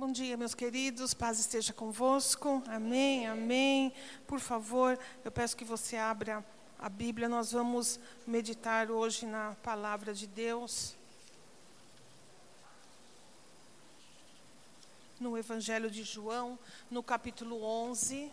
Bom dia, meus queridos. Paz esteja convosco. Amém, amém. Por favor, eu peço que você abra a Bíblia. Nós vamos meditar hoje na palavra de Deus. No Evangelho de João, no capítulo 11.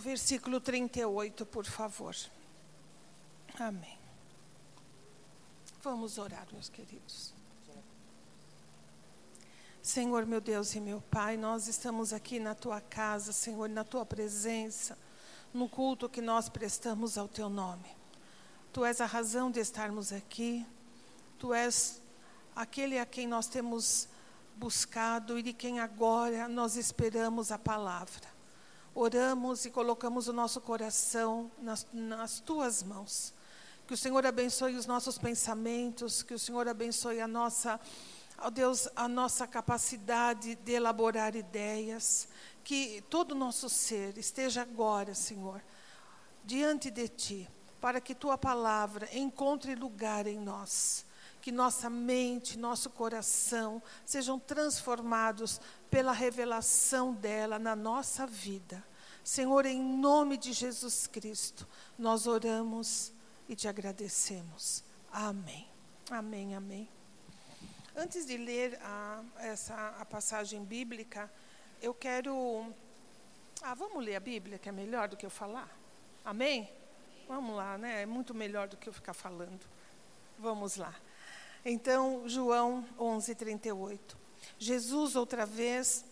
Versículo 38, por favor. Amém. Vamos orar, meus queridos. Senhor, meu Deus e meu Pai, nós estamos aqui na tua casa, Senhor, na tua presença, no culto que nós prestamos ao teu nome. Tu és a razão de estarmos aqui, tu és aquele a quem nós temos buscado e de quem agora nós esperamos a palavra oramos e colocamos o nosso coração nas, nas tuas mãos. Que o Senhor abençoe os nossos pensamentos, que o Senhor abençoe a nossa, ó Deus, a nossa capacidade de elaborar ideias, que todo o nosso ser esteja agora, Senhor, diante de Ti, para que Tua palavra encontre lugar em nós que nossa mente, nosso coração sejam transformados pela revelação dela na nossa vida. Senhor, em nome de Jesus Cristo, nós oramos e te agradecemos. Amém. Amém, amém. Antes de ler a, essa a passagem bíblica, eu quero. Ah, vamos ler a Bíblia, que é melhor do que eu falar? Amém? Vamos lá, né? É muito melhor do que eu ficar falando. Vamos lá. Então, João 11, 38. Jesus, outra vez,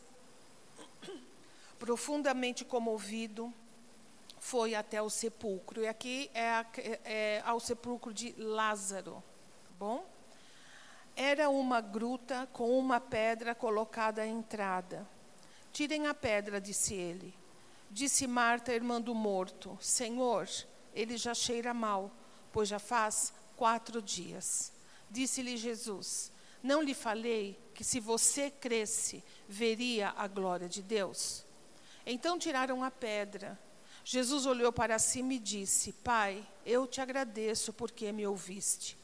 profundamente comovido, foi até o sepulcro. E aqui é, a, é ao sepulcro de Lázaro. Tá bom? Era uma gruta com uma pedra colocada à entrada. Tirem a pedra, disse ele. Disse Marta, irmã do morto: Senhor, ele já cheira mal, pois já faz quatro dias. Disse-lhe Jesus: Não lhe falei que se você cresce, veria a glória de Deus? Então tiraram a pedra. Jesus olhou para cima e disse: Pai, eu te agradeço porque me ouviste.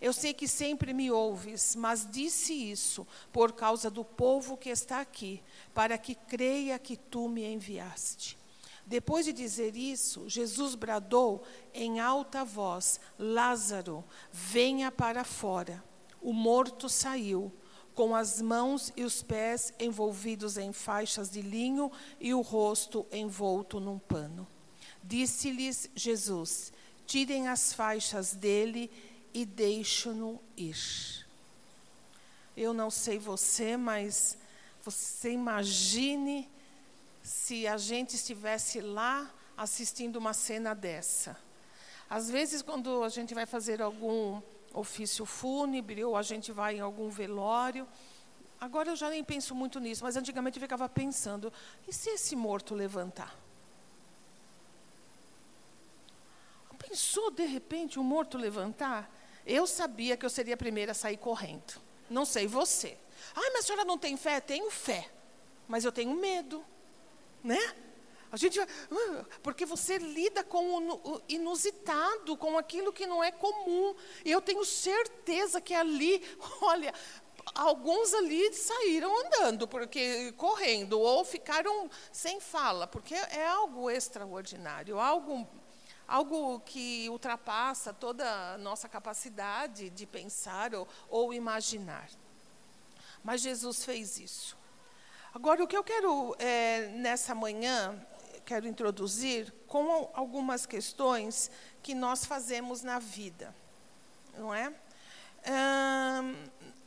Eu sei que sempre me ouves, mas disse isso por causa do povo que está aqui, para que creia que tu me enviaste. Depois de dizer isso, Jesus bradou em alta voz: Lázaro, venha para fora. O morto saiu, com as mãos e os pés envolvidos em faixas de linho e o rosto envolto num pano. Disse-lhes Jesus: Tirem as faixas dele e deixem-no ir. Eu não sei você, mas você imagine se a gente estivesse lá assistindo uma cena dessa. Às vezes, quando a gente vai fazer algum ofício fúnebre ou a gente vai em algum velório, agora eu já nem penso muito nisso, mas antigamente eu ficava pensando: e se esse morto levantar? Pensou de repente um morto levantar? Eu sabia que eu seria a primeira a sair correndo. Não sei você. Ai, mas a senhora não tem fé? Tenho fé, mas eu tenho medo né? A gente, porque você lida com o inusitado, com aquilo que não é comum. E eu tenho certeza que ali, olha, alguns ali saíram andando, porque correndo, ou ficaram sem fala, porque é algo extraordinário, algo, algo que ultrapassa toda a nossa capacidade de pensar ou, ou imaginar. Mas Jesus fez isso. Agora, o que eu quero, é, nessa manhã, quero introduzir com algumas questões que nós fazemos na vida, não é? Hum,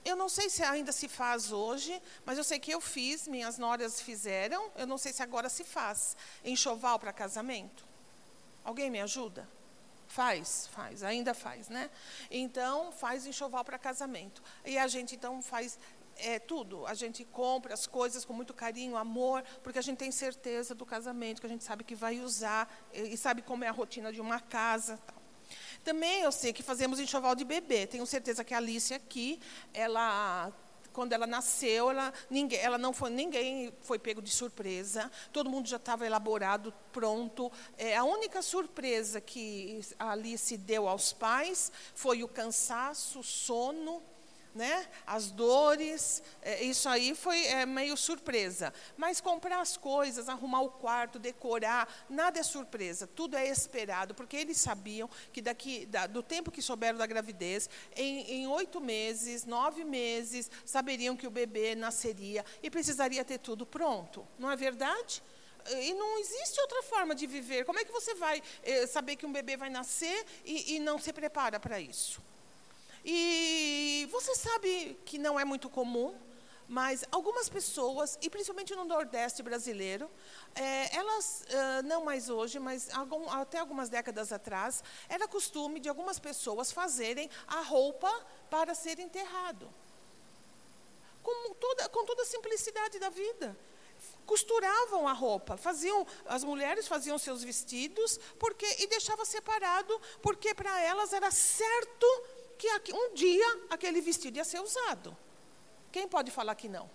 eu não sei se ainda se faz hoje, mas eu sei que eu fiz, minhas noras fizeram, eu não sei se agora se faz. Enxoval para casamento? Alguém me ajuda? Faz, faz, ainda faz, né? Então, faz enxoval para casamento. E a gente, então, faz é, tudo. A gente compra as coisas com muito carinho, amor, porque a gente tem certeza do casamento, que a gente sabe que vai usar e sabe como é a rotina de uma casa. Também eu sei que fazemos enxoval de bebê. Tenho certeza que a Alice aqui, ela quando ela nasceu, ela, ninguém, ela não foi, ninguém foi pego de surpresa, todo mundo já estava elaborado, pronto. É, a única surpresa que a Alice deu aos pais foi o cansaço, o sono, né? as dores, é, isso aí foi é, meio surpresa. Mas comprar as coisas, arrumar o quarto, decorar, nada é surpresa, tudo é esperado, porque eles sabiam que daqui, da, do tempo que souberam da gravidez, em oito meses, nove meses, saberiam que o bebê nasceria e precisaria ter tudo pronto. Não é verdade? E não existe outra forma de viver. Como é que você vai eh, saber que um bebê vai nascer e, e não se prepara para isso? E você sabe que não é muito comum, mas algumas pessoas, e principalmente no Nordeste brasileiro, é, elas, uh, não mais hoje, mas algum, até algumas décadas atrás, era costume de algumas pessoas fazerem a roupa para ser enterrado. Com toda, com toda a simplicidade da vida costuravam a roupa, faziam as mulheres faziam seus vestidos porque e deixava separado porque para elas era certo que um dia aquele vestido ia ser usado. Quem pode falar que não?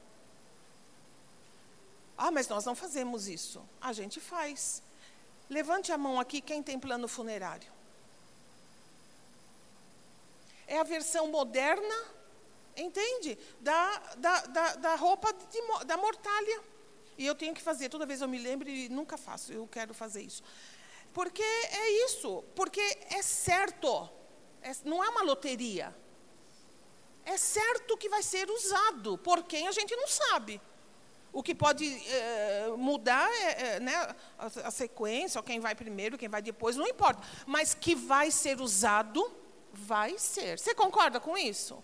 Ah, mas nós não fazemos isso. A gente faz. Levante a mão aqui quem tem plano funerário. É a versão moderna, entende? Da, da, da, da roupa de, da mortalha. E eu tenho que fazer, toda vez eu me lembro e nunca faço, eu quero fazer isso. Porque é isso, porque é certo. É, não é uma loteria. É certo que vai ser usado por quem a gente não sabe. O que pode é, mudar é, é né, a, a, sequência, ou quem vai primeiro, quem vai depois, não importa. Mas que vai ser usado, vai ser. Você concorda com isso?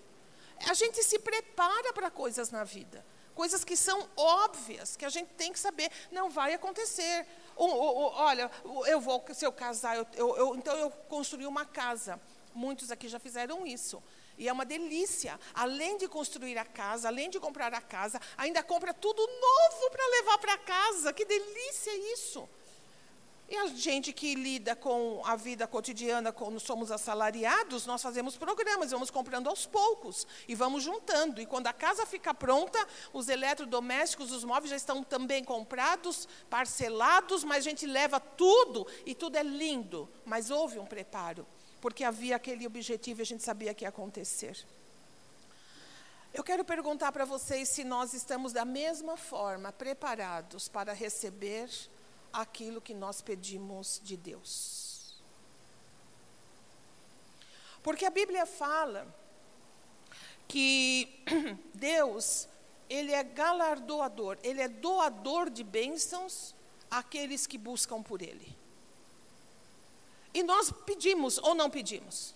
A gente se prepara para coisas na vida. Coisas que são óbvias, que a gente tem que saber. Não vai acontecer. olha, eu vou, se eu casar, eu, eu, eu, então eu construí uma casa. Muitos aqui já fizeram isso. E é uma delícia. Além de construir a casa, além de comprar a casa, ainda compra tudo novo para levar para casa. Que delícia isso! E a gente que lida com a vida cotidiana, quando somos assalariados, nós fazemos programas, vamos comprando aos poucos e vamos juntando. E quando a casa fica pronta, os eletrodomésticos, os móveis já estão também comprados, parcelados, mas a gente leva tudo e tudo é lindo. Mas houve um preparo porque havia aquele objetivo e a gente sabia que ia acontecer. Eu quero perguntar para vocês se nós estamos da mesma forma preparados para receber aquilo que nós pedimos de Deus. Porque a Bíblia fala que Deus, ele é galardoador, ele é doador de bênçãos àqueles que buscam por ele. E nós pedimos ou não pedimos?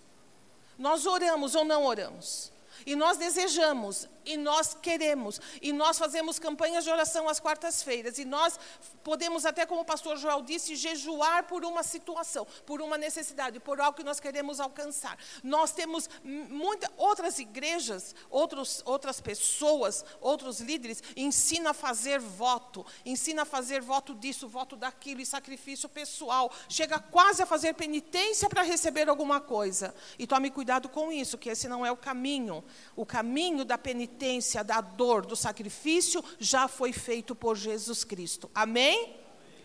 Nós oramos ou não oramos? E nós desejamos, e nós queremos, e nós fazemos campanhas de oração às quartas-feiras, e nós podemos até, como o pastor Joel disse, jejuar por uma situação, por uma necessidade, por algo que nós queremos alcançar. Nós temos muitas outras igrejas, outros, outras pessoas, outros líderes, ensinam a fazer voto, ensinam a fazer voto disso, voto daquilo, e sacrifício pessoal, chega quase a fazer penitência para receber alguma coisa. E tome cuidado com isso, que esse não é o caminho. O caminho da penitência, da dor, do sacrifício já foi feito por Jesus Cristo. Amém?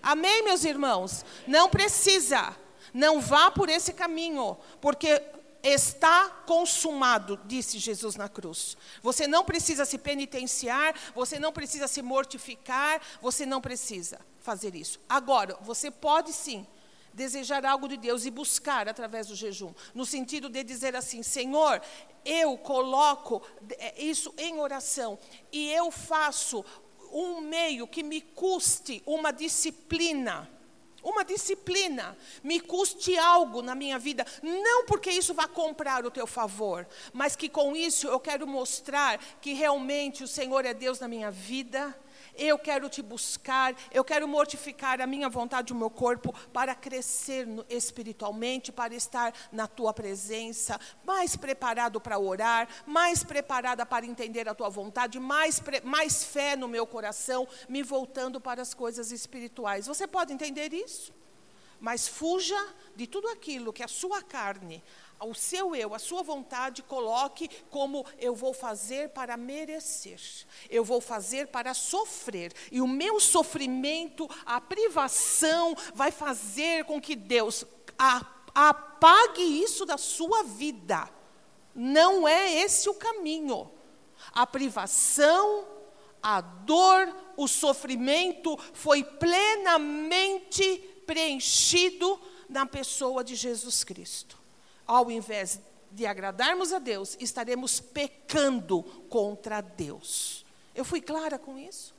Amém, meus irmãos? Não precisa. Não vá por esse caminho, porque está consumado, disse Jesus na cruz. Você não precisa se penitenciar, você não precisa se mortificar, você não precisa fazer isso. Agora, você pode sim desejar algo de Deus e buscar através do jejum, no sentido de dizer assim: Senhor, eu coloco é, isso em oração e eu faço um meio que me custe uma disciplina. Uma disciplina, me custe algo na minha vida, não porque isso vá comprar o teu favor, mas que com isso eu quero mostrar que realmente o Senhor é Deus na minha vida, eu quero te buscar, eu quero mortificar a minha vontade, o meu corpo, para crescer espiritualmente, para estar na tua presença, mais preparado para orar, mais preparada para entender a tua vontade, mais, mais fé no meu coração, me voltando para as coisas espirituais. Você pode entender isso? mas fuja de tudo aquilo que a sua carne, o seu eu, a sua vontade, coloque como eu vou fazer para merecer, eu vou fazer para sofrer, e o meu sofrimento, a privação, vai fazer com que Deus apague isso da sua vida. Não é esse o caminho. A privação, a dor, o sofrimento foi plenamente preenchido na pessoa de Jesus Cristo. Ao invés de agradarmos a Deus, estaremos pecando contra Deus. Eu fui clara com isso?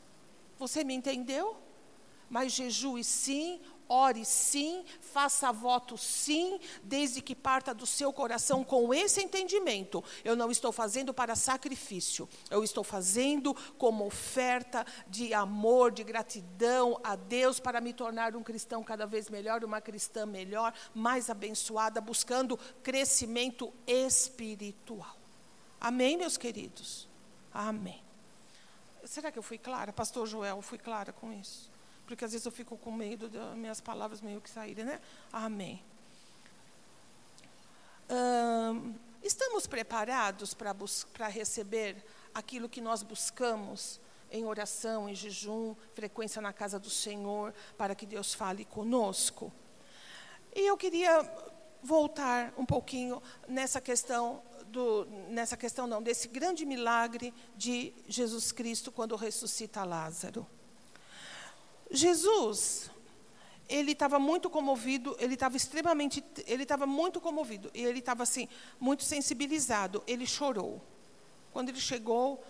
Você me entendeu? Mas jejue sim, Ore sim, faça voto sim, desde que parta do seu coração com esse entendimento. Eu não estou fazendo para sacrifício, eu estou fazendo como oferta de amor, de gratidão a Deus para me tornar um cristão cada vez melhor, uma cristã melhor, mais abençoada, buscando crescimento espiritual. Amém, meus queridos? Amém. Será que eu fui clara? Pastor Joel, fui clara com isso? Porque às vezes eu fico com medo das minhas palavras meio que saírem, né? Amém. estamos preparados para receber aquilo que nós buscamos em oração, em jejum, frequência na casa do Senhor, para que Deus fale conosco? E eu queria voltar um pouquinho nessa questão do, nessa questão não, desse grande milagre de Jesus Cristo quando ressuscita Lázaro. Jesus, ele estava muito comovido, ele estava extremamente, ele estava muito comovido, e ele estava assim, muito sensibilizado, ele chorou. Quando ele chegou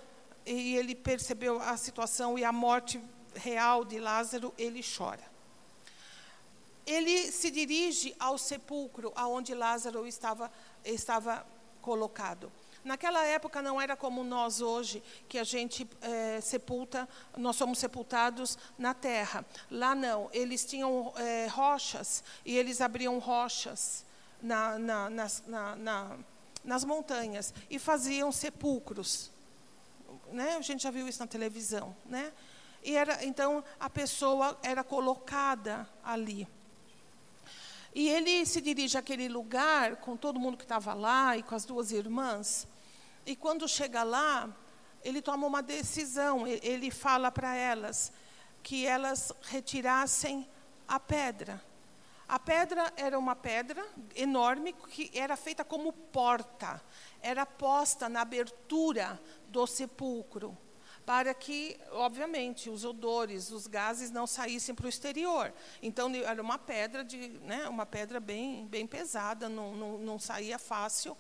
e ele percebeu a situação e a morte real de Lázaro, ele chora. Ele se dirige ao sepulcro aonde Lázaro estava, estava colocado. Naquela época não era como nós hoje, que a gente é, sepulta, nós somos sepultados na terra. Lá não, eles tinham é, rochas e eles abriam rochas na, na, nas, na, nas montanhas e faziam sepulcros. Né? A gente já viu isso na televisão. Né? E era, então a pessoa era colocada ali. E ele se dirige àquele lugar com todo mundo que estava lá e com as duas irmãs. E quando chega lá, ele toma uma decisão. Ele fala para elas que elas retirassem a pedra. A pedra era uma pedra enorme que era feita como porta. Era posta na abertura do sepulcro para que, obviamente, os odores, os gases não saíssem para o exterior. Então, era uma pedra, de, né, uma pedra bem, bem pesada, não, não, não saía fácil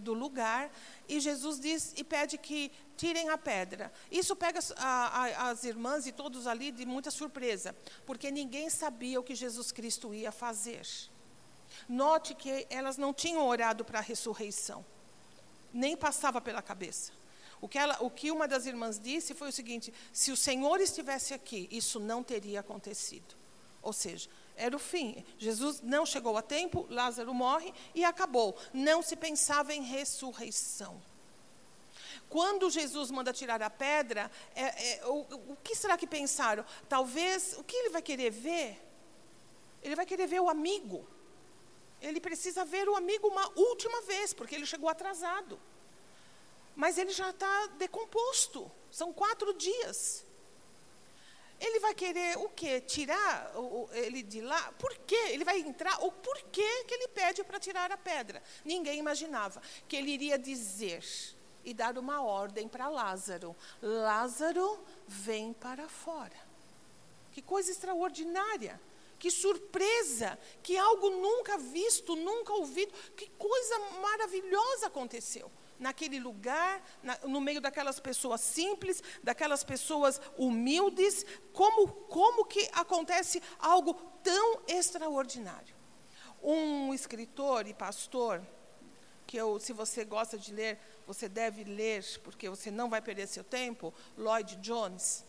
do lugar. E Jesus diz e pede que tirem a pedra. Isso pega a, a, as irmãs e todos ali de muita surpresa, porque ninguém sabia o que Jesus Cristo ia fazer. Note que elas não tinham orado para a ressurreição, nem passava pela cabeça. O que, ela, o que uma das irmãs disse foi o seguinte: se o Senhor estivesse aqui, isso não teria acontecido. Ou seja, era o fim. Jesus não chegou a tempo, Lázaro morre e acabou. Não se pensava em ressurreição. Quando Jesus manda tirar a pedra, é, é, o, o que será que pensaram? Talvez, o que ele vai querer ver? Ele vai querer ver o amigo. Ele precisa ver o amigo uma última vez, porque ele chegou atrasado. Mas ele já está decomposto. São quatro dias. Ele vai querer o quê? Tirar ele de lá? Por quê? Ele vai entrar? O porquê que ele pede para tirar a pedra? Ninguém imaginava que ele iria dizer e dar uma ordem para Lázaro: Lázaro, vem para fora. Que coisa extraordinária! Que surpresa! Que algo nunca visto, nunca ouvido. Que coisa maravilhosa aconteceu naquele lugar, na, no meio daquelas pessoas simples, daquelas pessoas humildes, como, como que acontece algo tão extraordinário? Um escritor e pastor, que eu, se você gosta de ler, você deve ler, porque você não vai perder seu tempo, Lloyd Jones.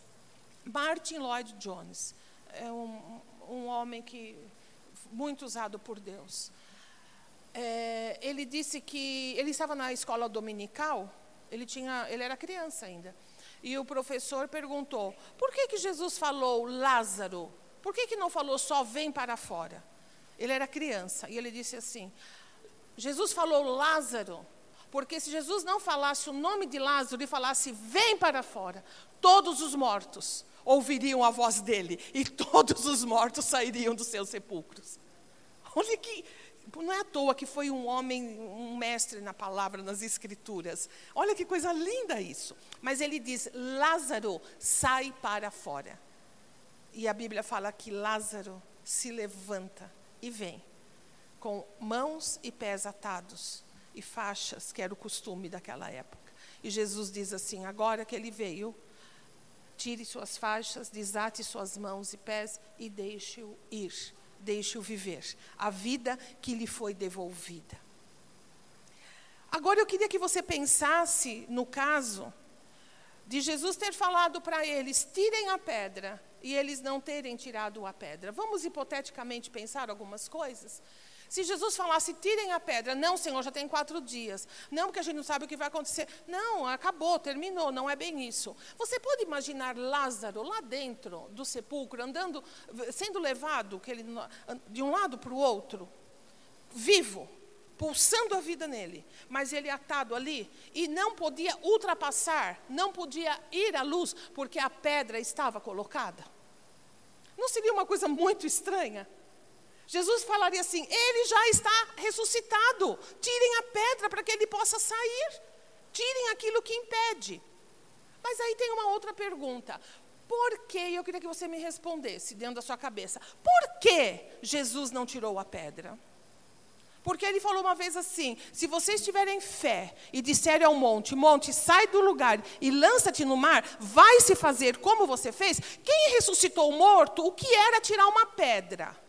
Martin Lloyd Jones é um, um homem que muito usado por Deus é, ele disse que ele estava na escola dominical, ele, tinha, ele era criança ainda, e o professor perguntou: por que, que Jesus falou Lázaro? Por que, que não falou só vem para fora? Ele era criança e ele disse assim: Jesus falou Lázaro, porque se Jesus não falasse o nome de Lázaro e falasse vem para fora, todos os mortos ouviriam a voz dele e todos os mortos sairiam dos seus sepulcros. Olha que não é à toa que foi um homem, um mestre na palavra, nas escrituras. Olha que coisa linda isso. Mas ele diz: Lázaro, sai para fora. E a Bíblia fala que Lázaro se levanta e vem, com mãos e pés atados e faixas, que era o costume daquela época. E Jesus diz assim: agora que ele veio, tire suas faixas, desate suas mãos e pés e deixe-o ir deixe-o viver a vida que lhe foi devolvida. Agora eu queria que você pensasse no caso de Jesus ter falado para eles: tirem a pedra, e eles não terem tirado a pedra. Vamos hipoteticamente pensar algumas coisas? Se Jesus falasse, tirem a pedra, não, Senhor, já tem quatro dias. Não, porque a gente não sabe o que vai acontecer. Não, acabou, terminou, não é bem isso. Você pode imaginar Lázaro lá dentro do sepulcro, andando, sendo levado de um lado para o outro, vivo, pulsando a vida nele, mas ele atado ali e não podia ultrapassar, não podia ir à luz, porque a pedra estava colocada. Não seria uma coisa muito estranha? Jesus falaria assim: Ele já está ressuscitado. Tirem a pedra para que ele possa sair. Tirem aquilo que impede. Mas aí tem uma outra pergunta. Por que, eu queria que você me respondesse dentro da sua cabeça, por que Jesus não tirou a pedra? Porque ele falou uma vez assim: se vocês tiverem fé e disserem ao monte, monte, sai do lugar e lança-te no mar, vai se fazer como você fez. Quem ressuscitou o morto, o que era tirar uma pedra?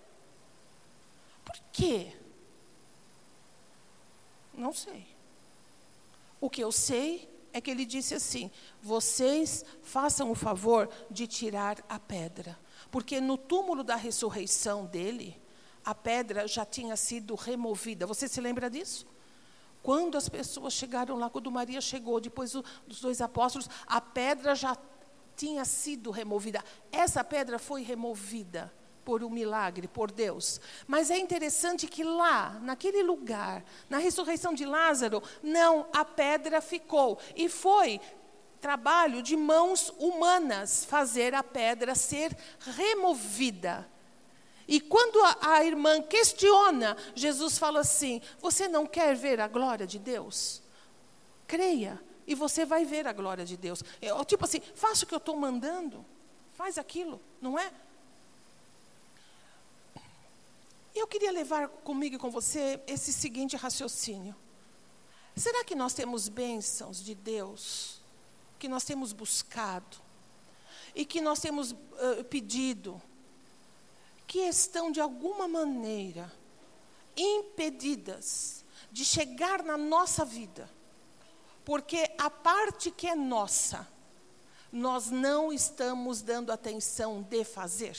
Quê? Não sei. O que eu sei é que ele disse assim: vocês façam o favor de tirar a pedra. Porque no túmulo da ressurreição dele, a pedra já tinha sido removida. Você se lembra disso? Quando as pessoas chegaram lá, quando Maria chegou, depois dos dois apóstolos, a pedra já tinha sido removida. Essa pedra foi removida por um milagre, por Deus. Mas é interessante que lá, naquele lugar, na ressurreição de Lázaro, não, a pedra ficou. E foi trabalho de mãos humanas fazer a pedra ser removida. E quando a, a, irmã questiona, Jesus fala assim: Você não quer ver a glória de Deus? Creia, e você vai ver a glória de Deus. É, tipo assim, faça o que eu estou mandando, faz aquilo, não é? Eu queria levar comigo e com você esse seguinte raciocínio. Será que nós temos bênçãos de Deus, que nós temos buscado, e que nós temos uh, pedido, que estão de alguma maneira impedidas de chegar na nossa vida, porque a parte que é nossa, nós não estamos dando atenção de fazer?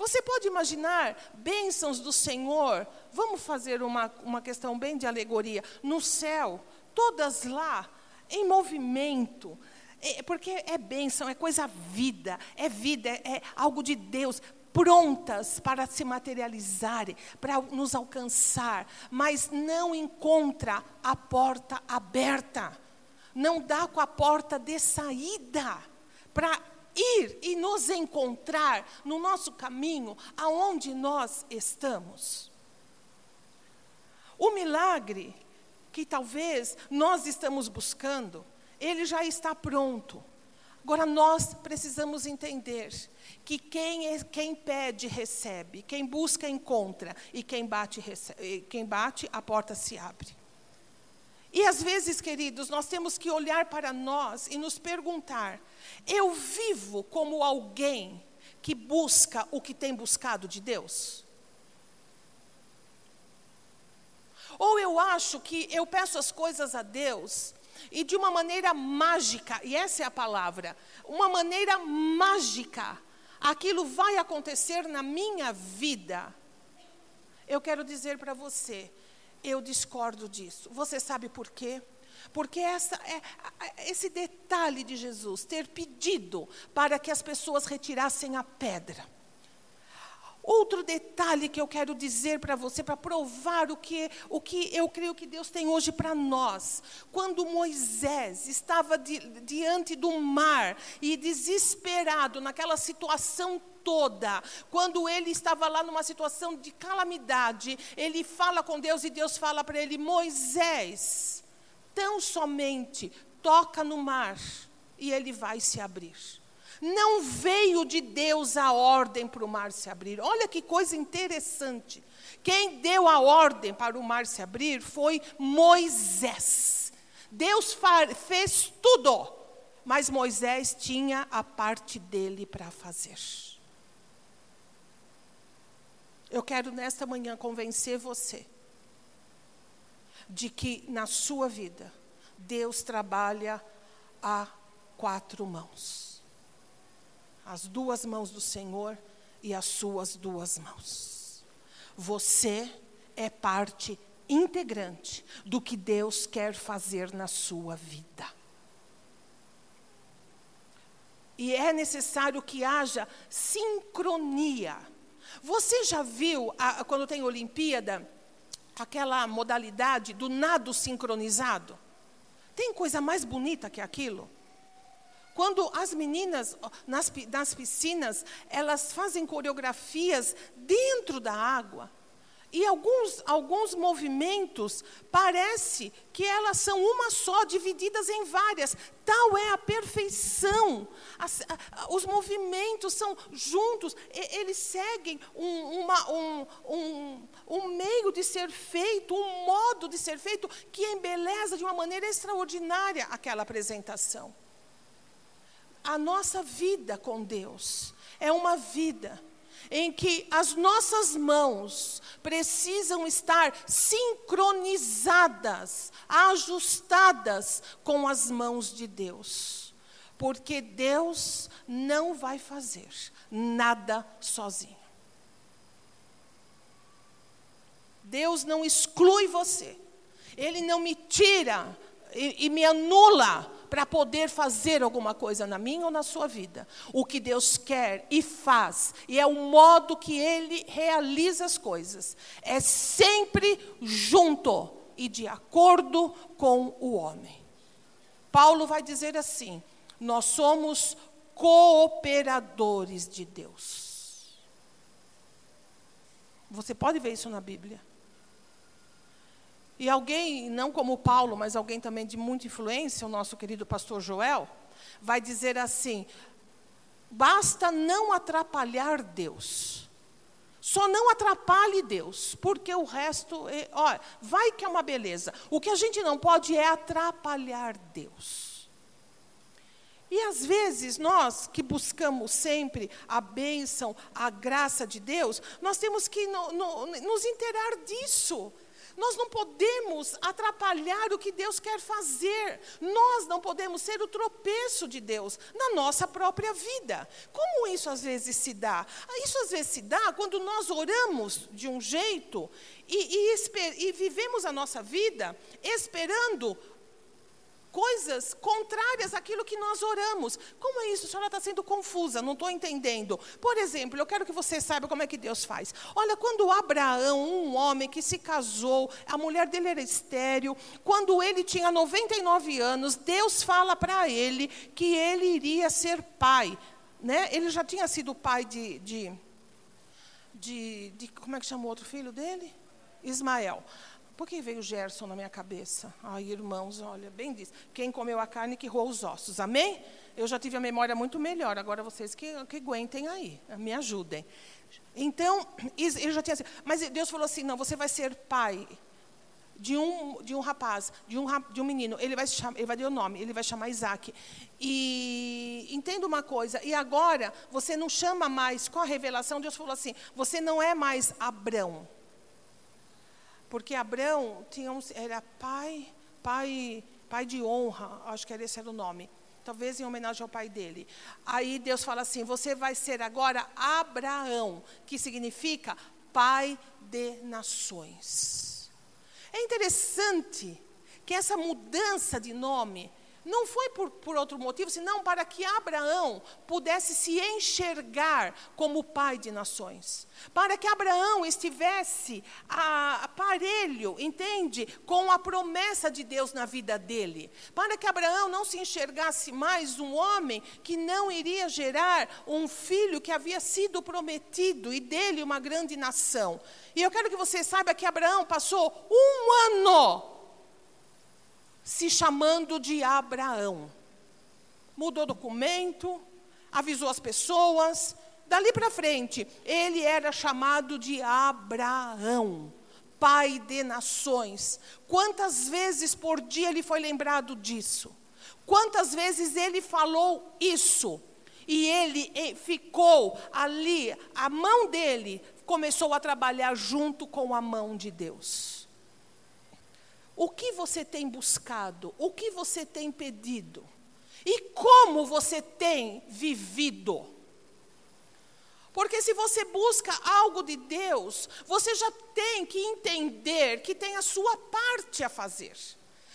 Você pode imaginar bênçãos do Senhor? Vamos fazer uma, uma questão bem de alegoria. No céu, todas lá, em movimento. É, porque é bênção, é coisa vida, é vida, é, é algo de Deus prontas para se materializarem, para nos alcançar, mas não encontra a porta aberta, não dá com a porta de saída para ir e nos encontrar no nosso caminho aonde nós estamos. O milagre que talvez nós estamos buscando, ele já está pronto. Agora nós precisamos entender que quem, é, quem pede recebe, quem busca encontra e quem bate, recebe, quem bate a porta se abre. E às vezes, queridos, nós temos que olhar para nós e nos perguntar: eu vivo como alguém que busca o que tem buscado de Deus? Ou eu acho que eu peço as coisas a Deus e de uma maneira mágica, e essa é a palavra, uma maneira mágica, aquilo vai acontecer na minha vida. Eu quero dizer para você, eu discordo disso. Você sabe por quê? Porque essa, é, esse detalhe de Jesus ter pedido para que as pessoas retirassem a pedra. Outro detalhe que eu quero dizer para você, para provar o que, o que eu creio que Deus tem hoje para nós. Quando Moisés estava di, diante do mar e desesperado naquela situação toda, quando ele estava lá numa situação de calamidade, ele fala com Deus e Deus fala para ele: Moisés, tão somente toca no mar e ele vai se abrir. Não veio de Deus a ordem para o mar se abrir. Olha que coisa interessante. Quem deu a ordem para o mar se abrir foi Moisés. Deus fez tudo, mas Moisés tinha a parte dele para fazer. Eu quero nesta manhã convencer você de que na sua vida Deus trabalha a quatro mãos as duas mãos do Senhor e as suas duas mãos. Você é parte integrante do que Deus quer fazer na sua vida. E é necessário que haja sincronia. Você já viu, a, quando tem Olimpíada, aquela modalidade do nado sincronizado? Tem coisa mais bonita que aquilo? Quando as meninas nas, nas piscinas, elas fazem coreografias dentro da água. E alguns, alguns movimentos parece que elas são uma só, divididas em várias. Tal é a perfeição. As, os movimentos são juntos, e, eles seguem um, uma, um, um, um meio de ser feito, um modo de ser feito que embeleza de uma maneira extraordinária aquela apresentação a nossa vida com Deus é uma vida em que as nossas mãos precisam estar sincronizadas, ajustadas com as mãos de Deus. Porque Deus não vai fazer nada sozinho. Deus não exclui você. Ele não me tira e, e me anula para poder fazer alguma coisa na minha ou na sua vida. O que Deus quer e faz, e é o modo que Ele realiza as coisas, é sempre junto e de acordo com o homem. Paulo vai dizer assim: nós somos cooperadores de Deus. Você pode ver isso na Bíblia. E alguém, não como Paulo, mas alguém também de muita influência, o nosso querido pastor Joel, vai dizer assim: basta não atrapalhar Deus. Só não atrapalhe Deus, porque o resto, é, ó, vai que é uma beleza. O que a gente não pode é atrapalhar Deus. E às vezes nós que buscamos sempre a bênção, a graça de Deus, nós temos que no, no, nos inteirar disso. Nós não podemos atrapalhar o que Deus quer fazer. Nós não podemos ser o tropeço de Deus na nossa própria vida. Como isso às vezes se dá? Isso às vezes se dá quando nós oramos de um jeito e, e, e vivemos a nossa vida esperando coisas contrárias àquilo que nós oramos. Como é isso? A senhora está sendo confusa, não estou entendendo. Por exemplo, eu quero que você saiba como é que Deus faz. Olha, quando Abraão, um homem que se casou, a mulher dele era estéril, quando ele tinha 99 anos, Deus fala para ele que ele iria ser pai. Né? Ele já tinha sido pai de, de, de, de como é que chamou outro filho dele? Ismael. Por que veio Gerson na minha cabeça? Ai, irmãos, olha, bem diz. Quem comeu a carne que roou os ossos. Amém? Eu já tive a memória muito melhor. Agora vocês que, que aguentem aí, me ajudem. Então, ele já tinha Mas Deus falou assim: não, você vai ser pai de um, de um rapaz, de um, de um menino. Ele vai, chamar, ele vai dar o nome, ele vai chamar Isaac. E entenda uma coisa, e agora você não chama mais, com a revelação, Deus falou assim: você não é mais Abrão. Porque Abraão tinha um, era pai, pai, pai de honra, acho que esse era o nome. Talvez em homenagem ao pai dele. Aí Deus fala assim: você vai ser agora Abraão, que significa pai de nações. É interessante que essa mudança de nome Não foi por, por outro motivo, senão para que Abraão pudesse se enxergar como pai de nações. Para que Abraão estivesse aparelho, entende? Com a promessa de Deus na vida dele. Para que Abraão não se enxergasse mais um homem que não iria gerar um filho que havia sido prometido e dele uma grande nação. E eu quero que você saiba que Abraão passou um ano se chamando de Abraão. Mudou documento, avisou as pessoas. Dali para frente, ele era chamado de Abraão, pai de nações. Quantas vezes por dia ele foi lembrado disso? Quantas vezes ele falou isso? E ele ficou ali, a mão dele começou a trabalhar junto com a mão de Deus. O que você tem buscado? O que você tem pedido? E como você tem vivido? Porque se você busca algo de Deus, você já tem que entender que tem a sua parte a fazer.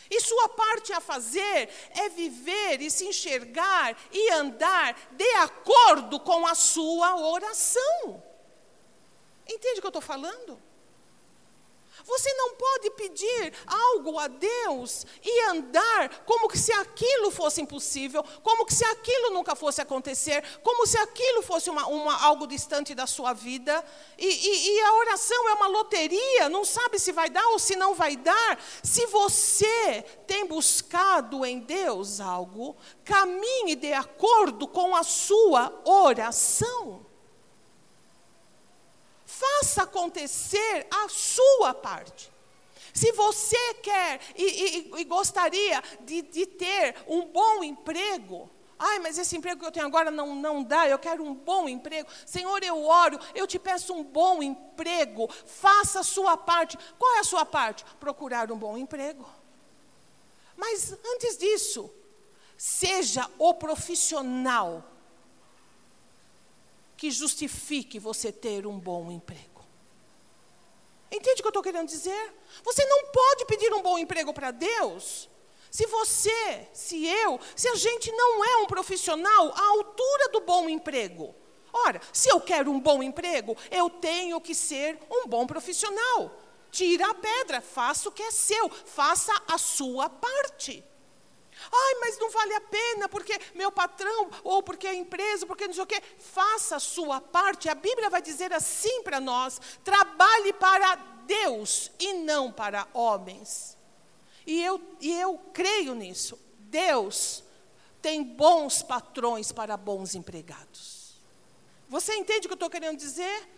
E sua parte a fazer é viver e se enxergar e andar de acordo com a sua oração. Entende o que eu estou falando? Você não pode pedir algo a Deus e andar como se aquilo fosse impossível, como se aquilo nunca fosse acontecer, como se aquilo fosse uma, uma, algo distante da sua vida. E, e, e a oração é uma loteria, não sabe se vai dar ou se não vai dar. Se você tem buscado em Deus algo, caminhe de acordo com a sua oração. Faça acontecer a sua parte. Se você quer e, e, e gostaria de, de, ter um bom emprego, ai, mas esse emprego que eu tenho agora não, não dá, eu quero um bom emprego. Senhor, eu oro, eu te peço um bom emprego, faça a sua parte. Qual é a sua parte? Procurar um bom emprego. Mas antes disso, seja o profissional que justifique você ter um bom emprego. Entende o que eu estou querendo dizer? Você não pode pedir um bom emprego para Deus se você, se eu, se a gente não é um profissional à altura do bom emprego. Ora, se eu quero um bom emprego, eu tenho que ser um bom profissional. Tira a pedra, faça o que é seu, faça a sua parte. Ai, mas não vale a pena, porque meu patrão, ou porque a empresa, porque não sei o quê. Faça a sua parte. A Bíblia vai dizer assim para nós: trabalhe para Deus e não para homens. E eu, e eu creio nisso. Deus tem bons patrões para bons empregados. Você entende o que eu estou querendo dizer?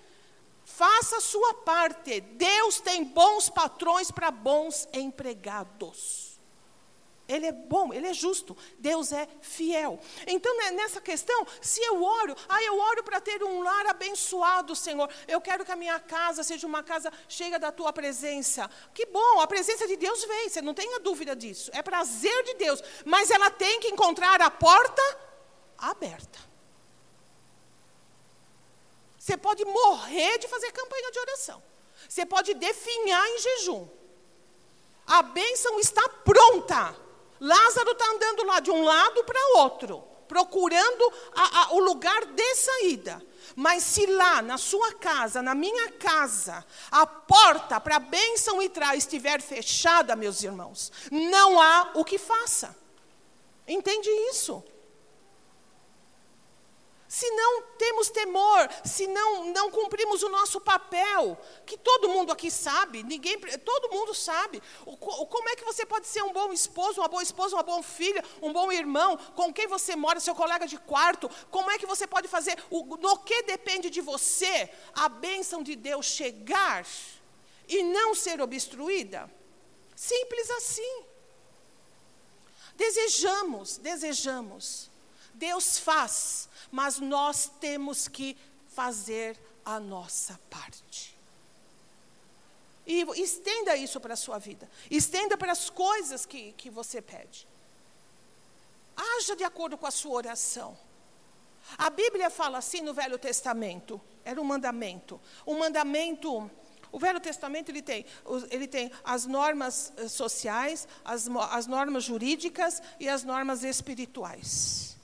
Faça a sua parte. Deus tem bons patrões para bons empregados. Ele é bom, ele é justo, Deus é fiel. Então, né, nessa questão, se eu oro, ah, eu oro para ter um lar abençoado, Senhor. Eu quero que a minha casa seja uma casa cheia da tua presença. Que bom, a presença de Deus vem, você não tenha dúvida disso. É prazer de Deus, mas ela tem que encontrar a porta aberta. Você pode morrer de fazer campanha de oração. Você pode definhar em jejum. A bênção está pronta. Lázaro está andando lá de um lado para outro, procurando a, a, o lugar de saída. Mas se lá na sua casa, na minha casa, a porta para a bênção e trás estiver fechada, meus irmãos, não há o que faça. Entende isso? Se não temos temor, se não, não cumprimos o nosso papel, que todo mundo aqui sabe, ninguém, todo mundo sabe. O, como é que você pode ser um bom esposo, uma boa esposa, uma boa filha, um bom irmão, com quem você mora, seu colega de quarto? Como é que você pode fazer, o, no que depende de você, a bênção de Deus chegar e não ser obstruída? Simples assim. Desejamos, desejamos. Deus faz mas nós temos que fazer a nossa parte. E estenda isso para a sua vida. Estenda para as coisas que, que você pede. Haja de acordo com a sua oração. A Bíblia fala assim no Velho Testamento, era um mandamento. Um mandamento, O Velho Testamento ele tem, ele tem as normas eh, sociais, as, as normas jurídicas e as normas espirituais.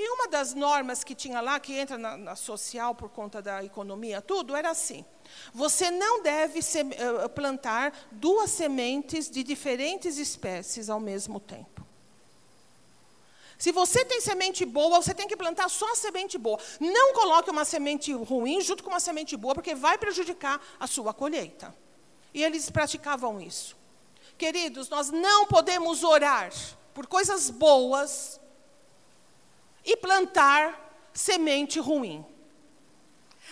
E uma das normas que tinha lá, que entra na, na social por conta da economia, tudo, era assim: você não deve se, uh, plantar duas sementes de diferentes espécies ao mesmo tempo. Se você tem semente boa, você tem que plantar só a semente boa. Não coloque uma semente ruim junto com uma semente boa, porque vai prejudicar a sua colheita. E eles praticavam isso. Queridos, nós não podemos orar por coisas boas e plantar semente ruim.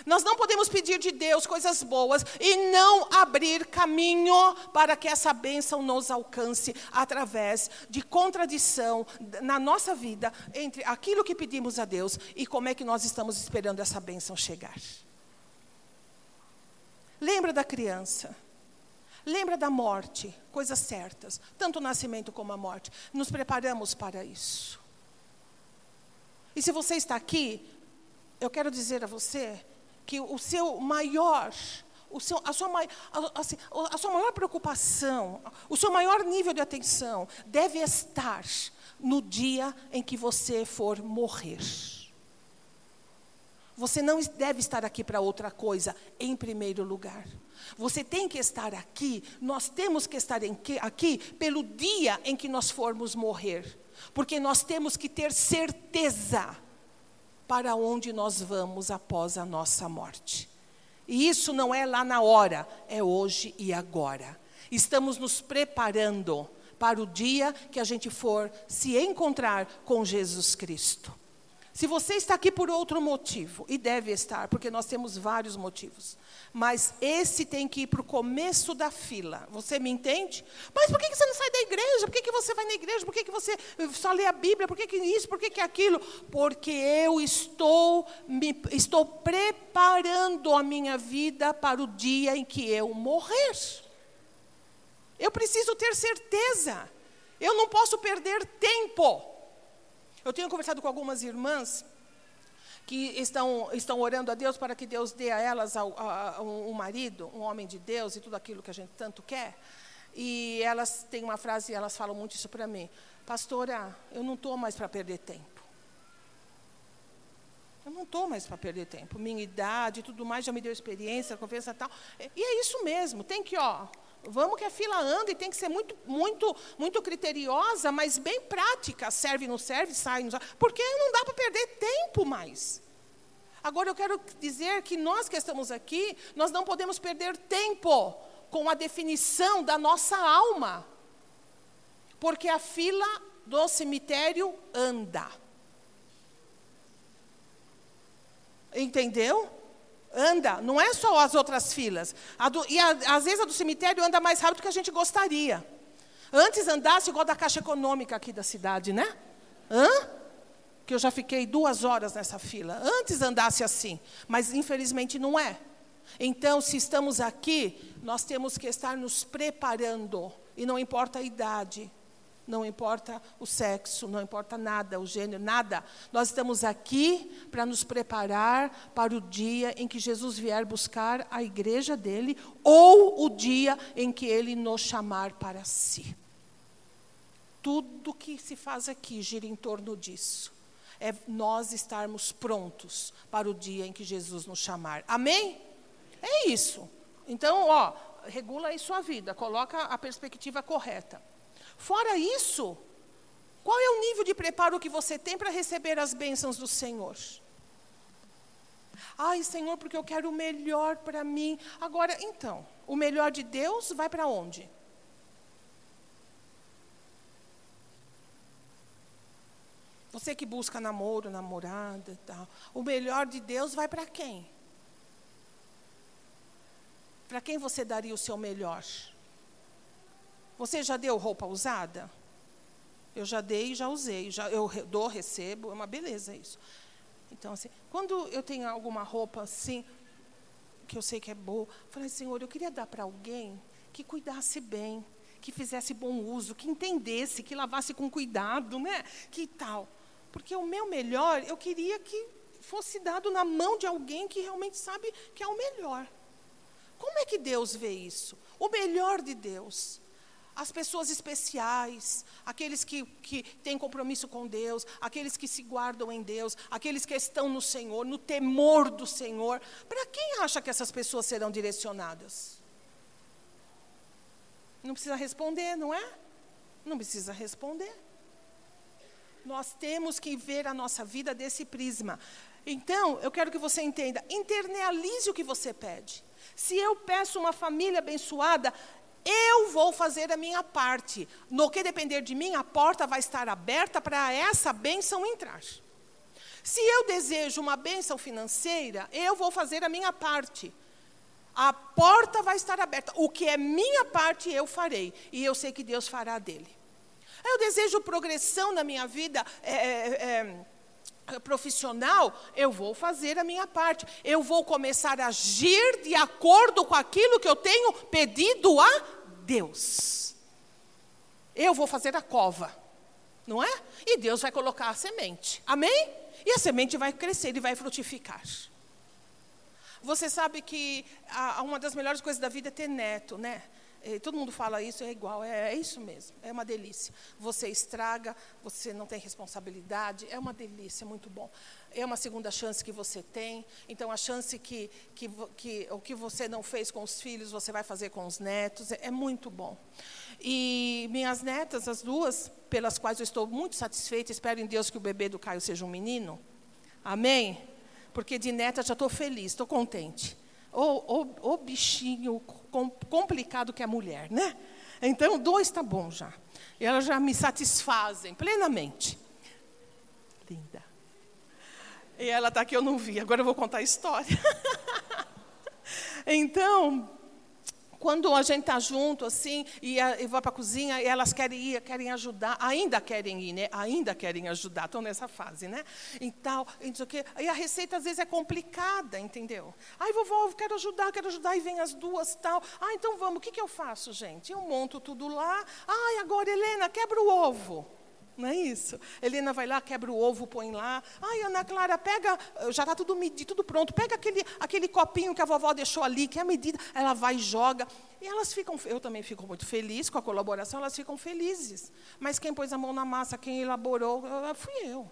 Nós não podemos pedir de Deus coisas boas e não abrir caminho para que essa bênção nos alcance através de contradição na nossa vida entre aquilo que pedimos a Deus e como é que nós estamos esperando essa bênção chegar. Lembra da criança. Lembra da morte, coisas certas, tanto o nascimento como a morte. Nos preparamos para isso. E se você está aqui, eu quero dizer a você que o seu maior, o seu, a, sua, assim, a sua maior preocupação, o seu maior nível de atenção deve estar no dia em que você for morrer. Você não deve estar aqui para outra coisa, em primeiro lugar. Você tem que estar aqui, nós temos que estar aqui pelo dia em que nós formos morrer. Porque nós temos que ter certeza para onde nós vamos após a nossa morte. E isso não é lá na hora, é hoje e agora. Estamos nos preparando para o dia que a gente for se encontrar com Jesus Cristo. Se você está aqui por outro motivo, e deve estar, porque nós temos vários motivos, mas esse tem que ir para o começo da fila. Você me entende? Mas por que você não sai da igreja? Por que você vai na igreja? Por que você só lê a Bíblia? Por que isso? Por que aquilo? Porque eu estou, me, estou preparando a minha vida para o dia em que eu morrer. Eu preciso ter certeza. Eu não posso perder tempo. Eu tenho conversado com algumas irmãs que estão, estão orando a Deus para que Deus dê a elas a, a um marido, um homem de Deus e tudo aquilo que a gente tanto quer. E elas têm uma frase, elas falam muito isso para mim. Pastora, eu não estou mais para perder tempo. Eu não estou mais para perder tempo. Minha idade e tudo mais já me deu experiência, confiança e tal. E é isso mesmo, tem que, ó, Vamos que a fila anda e tem que ser muito, muito, muito criteriosa, mas bem prática. Serve, não serve, sai, não sai. Porque não dá para perder tempo mais. Agora eu quero dizer que nós que estamos aqui, nós não podemos perder tempo com a definição da nossa alma. Porque a fila do cemitério anda. Entendeu? Anda, não é só as outras filas. Do, e a, às vezes a do cemitério anda mais rápido do que a gente gostaria. Antes andasse igual da Caixa Econômica aqui da cidade, né? Hã? Que eu já fiquei duas horas nessa fila. Antes andasse assim, mas infelizmente não é. Então, se estamos aqui, nós temos que estar nos preparando, e não importa a idade, não importa o sexo, não importa nada, o gênero, nada. Nós estamos aqui para nos preparar para o dia em que Jesus vier buscar a igreja dele, ou o dia em que ele nos chamar para si. Tudo que se faz aqui gira em torno disso. É nós estarmos prontos para o dia em que Jesus nos chamar. Amém? É isso. Então, ó, regula aí sua vida, coloca a perspectiva correta. Fora isso, qual é o nível de preparo que você tem para receber as bênçãos do Senhor? Ai, Senhor, porque eu quero o melhor para mim. Agora, então, o melhor de Deus vai para onde? Você que busca namoro, namorada tal. O melhor de Deus vai para quem? Para quem você daria o seu melhor? Você já deu roupa usada? Eu já dei e já usei. Já, eu dou, recebo, é uma beleza isso. Então, assim, quando eu tenho alguma roupa assim, que eu sei que é boa, eu falei, Senhor, eu queria dar para alguém que cuidasse bem, que fizesse bom uso, que entendesse, que lavasse com cuidado, né? Que tal? Porque o meu melhor, eu queria que fosse dado na mão de alguém que realmente sabe que é o melhor. Como é que Deus vê isso? O melhor de Deus. As pessoas especiais, aqueles que, que têm compromisso com Deus, aqueles que se guardam em Deus, aqueles que estão no Senhor, no temor do Senhor. Para quem acha que essas pessoas serão direcionadas? Não precisa responder, não é? Não precisa responder. Nós temos que ver a nossa vida desse prisma. Então, eu quero que você entenda, internalize o que você pede. Se eu peço uma família abençoada, eu vou fazer a minha parte. No que depender de mim, a porta vai estar aberta para essa bênção entrar. Se eu desejo uma bênção financeira, eu vou fazer a minha parte. A porta vai estar aberta. O que é minha parte, eu farei. E eu sei que Deus fará dele. Eu desejo progressão na minha vida. É, é, é, profissional, eu vou fazer a minha parte. Eu vou começar a agir de acordo com aquilo que eu tenho pedido a Deus. Eu vou fazer a cova, não é? E Deus vai colocar a semente. Amém? E a semente vai crescer e vai frutificar. Você sabe que a, uma das melhores coisas da vida é ter neto, né? Todo mundo fala isso, é igual, é, é, isso mesmo, é uma delícia. Você estraga, você não tem responsabilidade, é uma delícia, é muito bom. É uma segunda chance que você tem, então a chance que, que, que o que você não fez com os filhos, você vai fazer com os netos, é, é muito bom. E minhas netas, as duas, pelas quais eu estou muito satisfeita, espero em Deus que o bebê do Caio seja um menino, amém? Porque de neta já estou feliz, estou contente. O, o bichinho complicado que é mulher, né? Então, dois está bom já. E elas já me satisfazem plenamente. Linda. E ela está aqui, eu não vi. Agora eu vou contar a história. então, quando a gente está junto, assim, e, a, e vai para a cozinha, e elas querem ir, querem ajudar, ainda querem ir, né? Ainda querem ajudar, estão nessa fase, né? E tal, e, não sei e a receita às vezes é complicada, entendeu? Ai, vovó, eu quero ajudar, quero ajudar, e vem as duas, tal. Ah, então vamos, o que, que eu faço, gente? Eu monto tudo lá. Ai, agora, Helena, quebra o ovo. Não é isso? Helena vai lá, quebra o ovo, põe lá. Ai, Ana Clara, pega, já está tudo medido, tudo pronto. Pega aquele, aquele copinho que a vovó deixou ali, que é a medida. Ela vai e joga. E elas ficam, eu também fico muito feliz com a colaboração, elas ficam felizes. Mas quem pôs a mão na massa, quem elaborou, fui eu.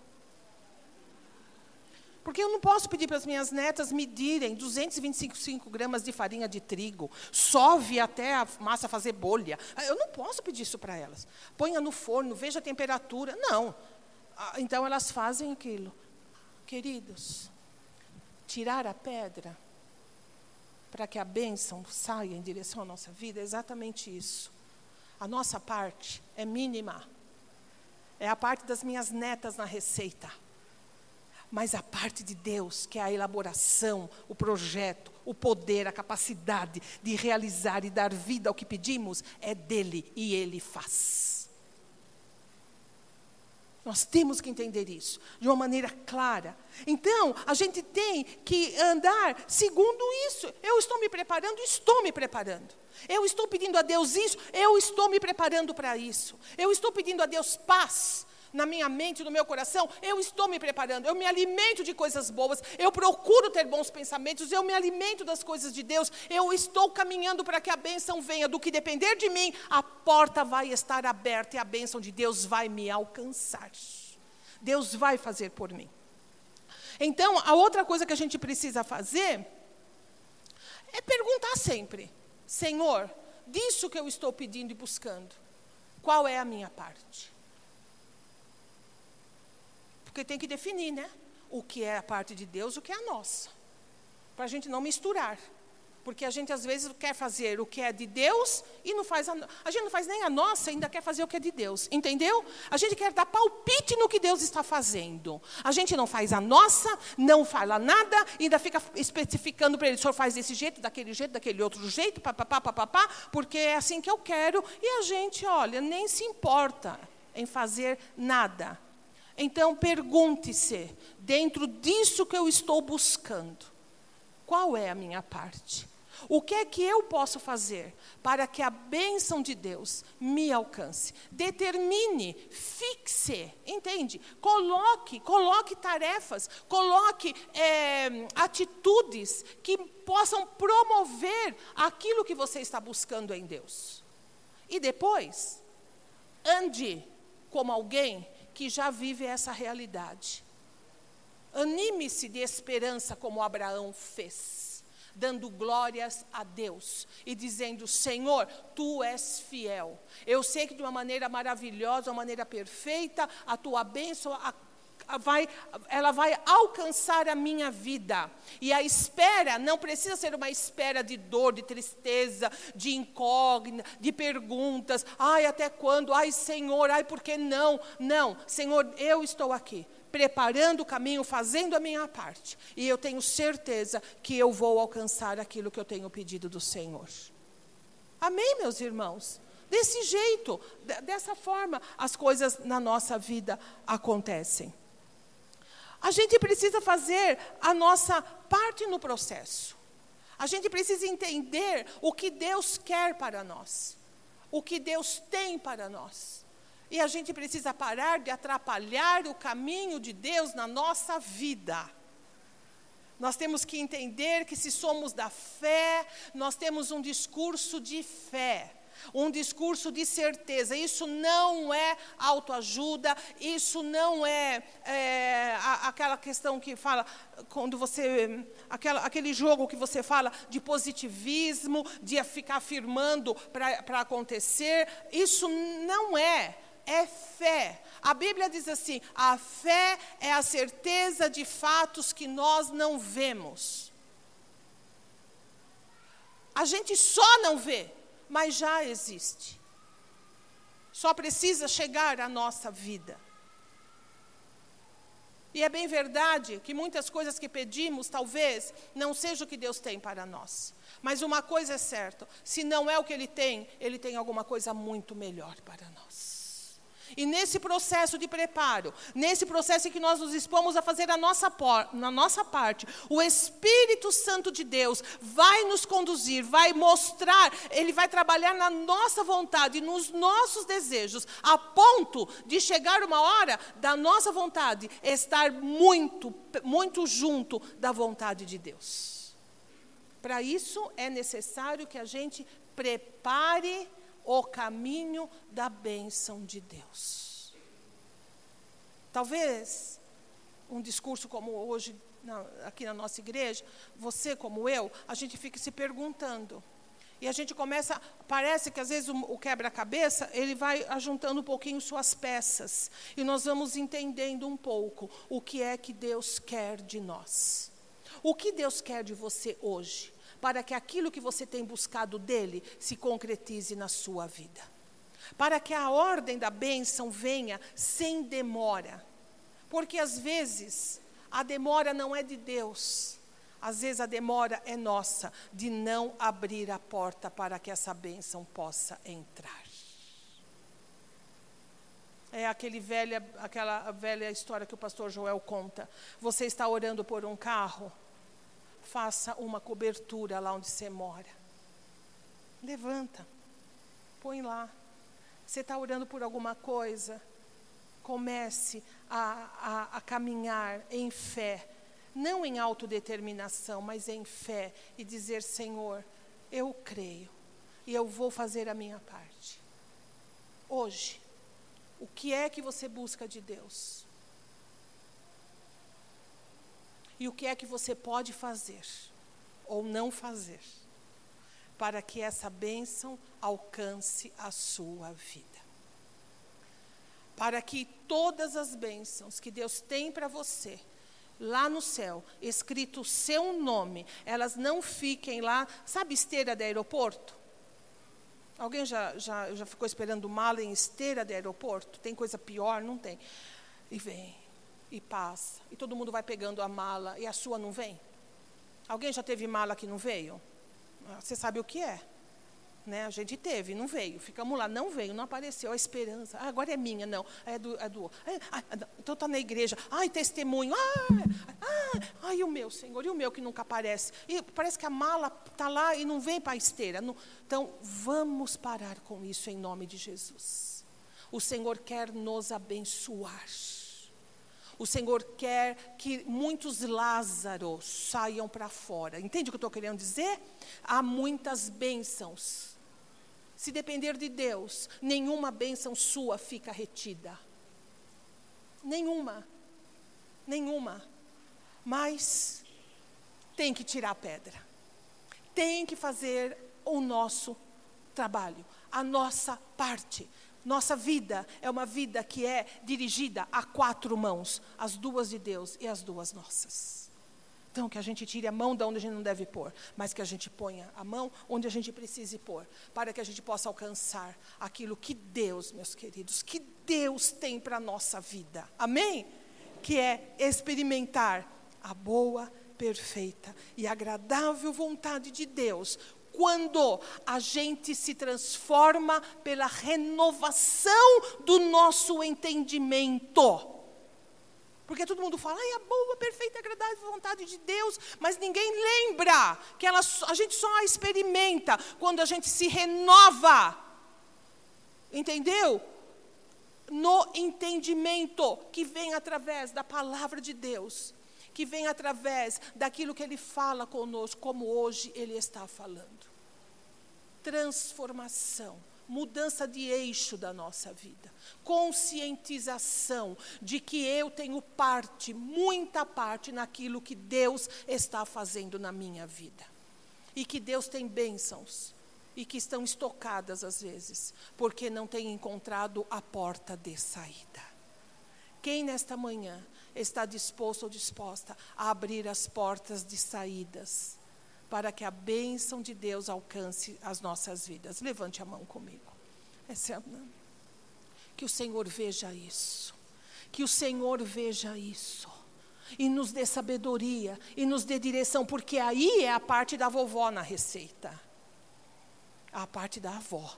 Porque eu não posso pedir para as minhas netas medirem 225 gramas de farinha de trigo, sove até a massa fazer bolha. Eu não posso pedir isso para elas. Ponha no forno, veja a temperatura. Não. Ah, então elas fazem aquilo. Queridos, tirar a pedra para que a bênção saia em direção à nossa vida é exatamente isso. A nossa parte é mínima. É a parte das minhas netas na receita mas a parte de Deus, que é a elaboração, o projeto, o poder, a capacidade de realizar e dar vida ao que pedimos, é dele e ele faz. Nós temos que entender isso de uma maneira clara. Então, a gente tem que andar segundo isso. Eu estou me preparando, estou me preparando. Eu estou pedindo a Deus isso, eu estou me preparando para isso. Eu estou pedindo a Deus paz, na minha mente, no meu coração, eu estou me preparando, eu me alimento de coisas boas, eu procuro ter bons pensamentos, eu me alimento das coisas de Deus, eu estou caminhando para que a bênção venha, do que depender de mim, a porta vai estar aberta e a bênção de Deus vai me alcançar. Deus vai fazer por mim. Então, a outra coisa que a gente precisa fazer é perguntar sempre: Senhor, disso que eu estou pedindo e buscando, qual é a minha parte? Porque tem que definir, né? O que é a parte de Deus, o que é a nossa. Para a gente não misturar. Porque a gente às vezes quer fazer o que é de Deus e não faz a, a gente não faz nem a nossa, ainda quer fazer o que é de Deus. Entendeu? A gente quer dar palpite no que Deus está fazendo. A gente não faz a nossa, não fala nada, ainda fica especificando para ele, o senhor faz desse jeito, daquele jeito, daquele outro jeito, papapá, papapá, porque é assim que eu quero. E a gente, olha, nem se importa em fazer nada. Então pergunte-se, dentro disso que eu estou buscando, qual é a minha parte? O que é que eu posso fazer para que a bênção de Deus me alcance? Determine, fixe, entende? Coloque, coloque tarefas, coloque é, atitudes que possam promover aquilo que você está buscando em Deus. E depois, ande como alguém que já vive essa realidade. Anime-se de esperança, como Abraão fez, dando glórias a Deus e dizendo: Senhor, tu és fiel. Eu sei que de uma maneira maravilhosa, uma maneira perfeita, a tua bênção vai, ela vai alcançar a minha vida. E a espera não precisa ser uma espera de dor, de tristeza, de incógnita, de perguntas. Ai, até quando? Ai, Senhor, ai, por que não? Não, Senhor, eu estou aqui preparando o caminho, fazendo a minha parte. E eu tenho certeza que eu vou alcançar aquilo que eu tenho pedido do Senhor. Amém, meus irmãos? Desse jeito, dessa forma, as coisas na nossa vida acontecem. A gente precisa fazer a nossa parte no processo. A gente precisa entender o que Deus quer para nós, o que Deus tem para nós. E a gente precisa parar de atrapalhar o caminho de Deus na nossa vida. Nós temos que entender que se somos da fé, nós temos um discurso de fé um discurso de certeza. Isso não é autoajuda, isso não é, é aquela questão que fala, quando você. Aquela, aquele jogo que você fala de positivismo, de ficar afirmando para acontecer. Isso não é é fé. A Bíblia diz assim: a fé é a certeza de fatos que nós não vemos. A gente só não vê, mas já existe. Só precisa chegar à nossa vida. E é bem verdade que muitas coisas que pedimos, talvez, não seja o que Deus tem para nós. Mas uma coisa é certa: se não é o que Ele tem, Ele tem alguma coisa muito melhor para nós. E nesse processo de preparo, nesse processo em que nós nos expomos a fazer a nossa, na nossa parte, o Espírito Santo de Deus vai nos conduzir, vai mostrar, ele vai trabalhar na nossa vontade, nos nossos desejos, a ponto de chegar uma hora da nossa vontade estar muito, muito junto da vontade de Deus. Para isso é necessário que a gente prepare o caminho da bênção de Deus. Talvez um discurso como hoje, na, aqui na nossa igreja, você como eu, a gente fique se perguntando. E a gente começa, parece que às vezes o, o quebra-cabeça, ele vai ajuntando um pouquinho suas peças. E nós vamos entendendo um pouco o que é que Deus quer de nós. O que Deus quer de você hoje? Para que aquilo que você tem buscado dele se concretize na sua vida. Para que a ordem da bênção venha sem demora. Porque às vezes a demora não é de Deus, às vezes a demora é nossa de não abrir a porta para que essa bênção possa entrar. É aquele velha, aquela velha história que o pastor Joel conta. Você está orando por um carro faça uma cobertura lá onde você mora. Levanta, põe lá. Você está orando por alguma coisa? Comece a, a, a caminhar em fé, não em autodeterminação, mas em fé, e dizer: Senhor, eu creio e eu vou fazer a minha parte. Hoje, o que é que você busca de Deus? E o que é que você pode fazer ou não fazer para que essa bênção alcance a sua vida? Para que todas as bênçãos que Deus tem para você, lá no céu, escrito o seu nome, elas não fiquem lá, sabe esteira de aeroporto? Alguém já, já, já ficou esperando mala em esteira de aeroporto? Tem coisa pior? Não tem. E vem, e passa. E todo mundo vai pegando a mala e a sua não vem? Alguém já teve mala que não veio? Ah, você sabe o que é? Né? A gente teve, não veio. Ficamos lá, não veio, não apareceu. A esperança, ah, agora é minha, não. É do, é do ah, então está na igreja. Ai, testemunho. Ah, ah, ai, o meu, Senhor, e o meu que nunca aparece. E parece que a mala está lá e não vem para a esteira. Não, então, vamos parar com isso em nome de Jesus. O Senhor quer nos abençoar. O Senhor quer que muitos Lázaros saiam para fora. Entende o que eu estou querendo dizer? Há muitas bênçãos se depender de Deus, nenhuma bênção sua fica retida. Nenhuma. Nenhuma. Mas tem que tirar a pedra. Tem que fazer o nosso trabalho, a nossa parte. Nossa vida é uma vida que é dirigida a quatro mãos: as duas de Deus e as duas nossas. Então, que a gente tire a mão de onde a gente não deve pôr, mas que a gente ponha a mão onde a gente precise pôr, para que a gente possa alcançar aquilo que Deus, meus queridos, que Deus tem para a nossa vida. Amém? Que é experimentar a boa, perfeita e agradável vontade de Deus, quando a gente se transforma pela renovação do nosso entendimento. Porque todo mundo fala, ai, a boa, perfeita, agradável vontade de Deus, mas ninguém lembra que ela, a gente só a experimenta quando a gente se renova. Entendeu? No entendimento que vem através da palavra de Deus, que vem através daquilo que Ele fala conosco, como hoje Ele está falando. Transformação mudança de eixo da nossa vida, conscientização de que eu tenho parte, muita parte naquilo que Deus está fazendo na minha vida. E que Deus tem bênçãos e que estão estocadas às vezes, porque não tem encontrado a porta de saída. Quem nesta manhã está disposto ou disposta a abrir as portas de saídas? para que a bênção de Deus alcance as nossas vidas. Levante a mão comigo. É que o Senhor veja isso. Que o Senhor veja isso. E nos dê sabedoria e nos dê direção, porque aí é a parte da vovó na receita. A parte da avó.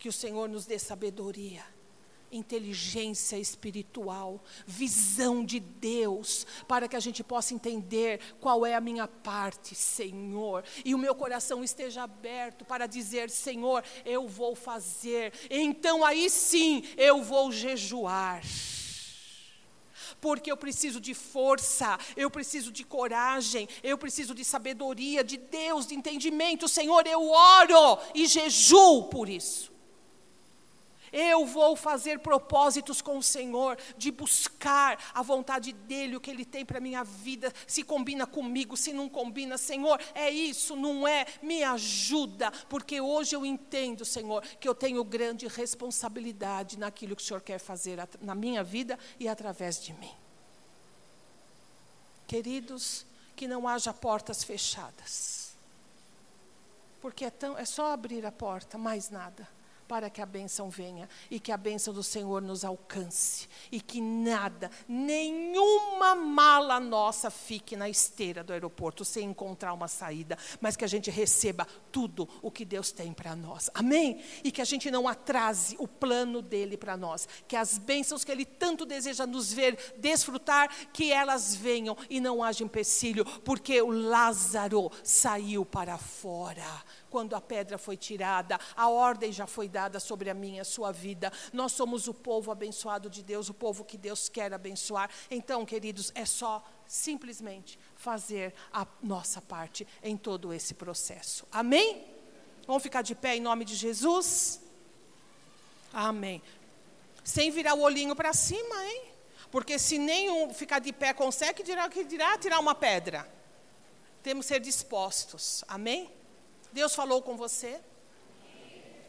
Que o Senhor nos dê sabedoria inteligência espiritual, visão de Deus, para que a gente possa entender qual é a minha parte, Senhor, e o meu coração esteja aberto para dizer: Senhor, eu vou fazer, então aí sim eu vou jejuar porque eu preciso de força, eu preciso de coragem, eu preciso de sabedoria de Deus, de entendimento. Senhor, eu oro e jejuo por isso. Eu vou fazer propósitos com o Senhor, de buscar a vontade dEle, o que Ele tem para a minha vida, se combina comigo, se não combina, Senhor, é isso, não é? Me ajuda, porque hoje eu entendo, Senhor, que eu tenho grande responsabilidade naquilo que o Senhor quer fazer na minha vida e através de mim. Queridos, que não haja portas fechadas. Porque é, tão, é só abrir a porta, mais nada para que a bênção venha e que a bênção do Senhor nos alcance e que nada, nenhuma mala nossa fique na esteira do aeroporto sem encontrar uma saída, mas que a gente receba tudo o que Deus tem para nós. Amém? E que a gente não atrase o plano dele para nós, que as bênçãos que ele tanto deseja nos ver desfrutar, que elas venham e não haja empecilho, porque o Lázaro saiu para fora quando a pedra foi tirada, a ordem já foi dada sobre a minha a sua vida. Nós somos o povo abençoado de Deus, o povo que Deus quer abençoar. Então, queridos, é só simplesmente fazer a nossa parte em todo esse processo. Amém? Vamos ficar de pé em nome de Jesus? Amém. Sem virar o olhinho para cima, hein? Porque se nenhum ficar de pé consegue, dirá que dirá tirar uma pedra. Temos que ser dispostos. Amém? Deus falou com você?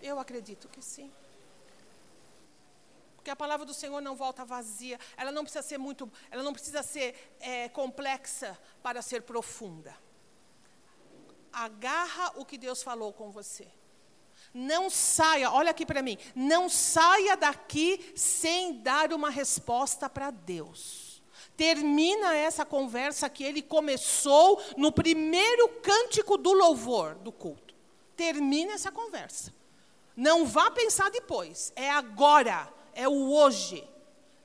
Eu acredito que sim. Porque a palavra do Senhor não volta vazia. Ela não precisa ser muito, ela não precisa ser é, complexa para ser profunda. Agarra o que Deus falou com você. Não saia, olha aqui para mim, não saia daqui sem dar uma resposta para Deus termina essa conversa que ele começou no primeiro cântico do louvor do culto. Termine essa conversa. Não vá pensar depois. É agora. É o hoje.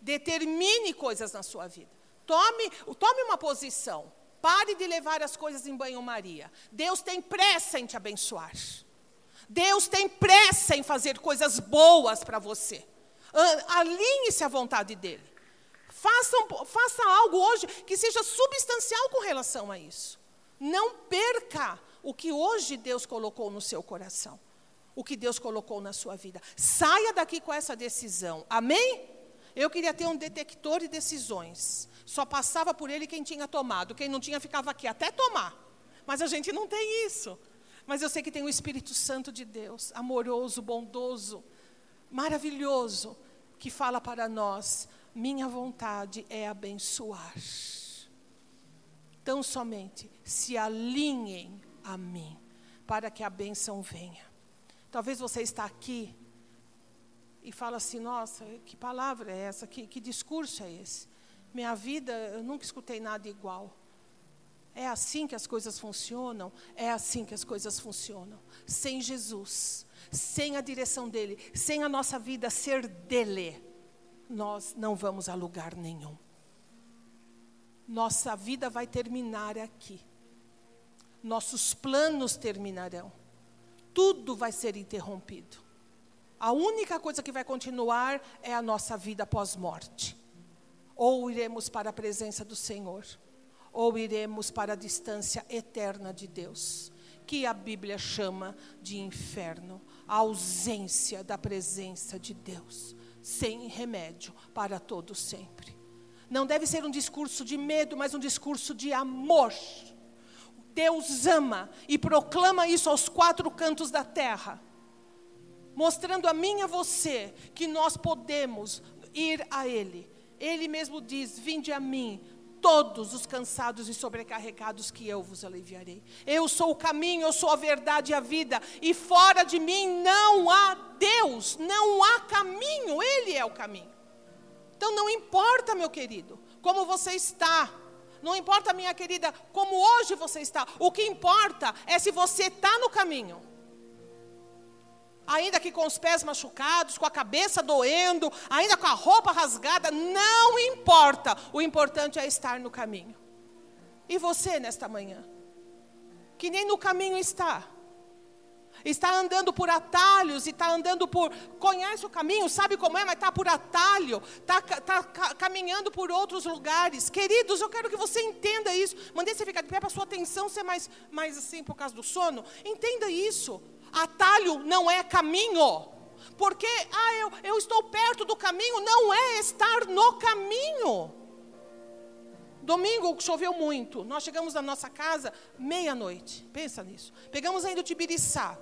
Determine coisas na sua vida. Tome, tome uma posição. Pare de levar as coisas em banho-maria. Deus tem pressa em te abençoar. Deus tem pressa em fazer coisas boas para você. Alinhe-se à vontade dEle. Faça, algo hoje que seja substancial com relação a isso. Não perca o que hoje Deus colocou no seu coração. O que Deus colocou na sua vida. Saia daqui com essa decisão. Amém? Eu queria ter um detector de decisões. Só passava por ele quem tinha tomado. Quem não tinha ficava aqui até tomar. Mas a gente não tem isso. Mas eu sei que tem o Espírito Santo de Deus, amoroso, bondoso, maravilhoso, que fala para nós: minha vontade é abençoar. Tão somente se alinhem a mim, para que a bênção venha. Talvez você está aqui e fala assim: nossa, que palavra é essa? Que, que discurso é esse? Minha vida, eu nunca escutei nada igual. É assim que as coisas funcionam? É assim que as coisas funcionam. Sem Jesus, sem a direção dele, sem a nossa vida ser dele, nós não vamos a lugar nenhum. Nossa vida vai terminar aqui. Nossos planos terminarão. Tudo vai ser interrompido. A única coisa que vai continuar é a nossa vida pós-morte ou iremos para a presença do Senhor, ou iremos para a distância eterna de Deus, que a Bíblia chama de inferno, a ausência da presença de Deus, sem remédio para todo sempre. Não deve ser um discurso de medo, mas um discurso de amor. Deus ama e proclama isso aos quatro cantos da terra, mostrando a mim e a você que nós podemos ir a Ele ele mesmo diz: Vinde a mim, todos os cansados e sobrecarregados, que eu vos aliviarei. Eu sou o caminho, eu sou a verdade e a vida, e fora de mim não há Deus, não há caminho, Ele é o caminho. Então não importa, meu querido, como você está, não importa, minha querida, como hoje você está, o que importa é se você está no caminho ainda que com os pés machucados, com a cabeça doendo, ainda com a roupa rasgada, não importa. O importante é estar no caminho. E você nesta manhã? Que nem no caminho está. Está andando por atalhos e está andando por. Conhece o caminho, sabe como é, mas está por atalho, está tá, caminhando por outros lugares. Queridos, eu quero que você entenda isso. Mandei você ficar de pé para sua atenção ser mais, mais assim por causa do sono. Entenda isso. Atalho não é caminho. Porque, ah, eu, eu estou perto do caminho, não é estar no caminho. Domingo choveu muito. Nós chegamos na nossa casa meia-noite. Pensa nisso. Pegamos ainda o Tibiriçá.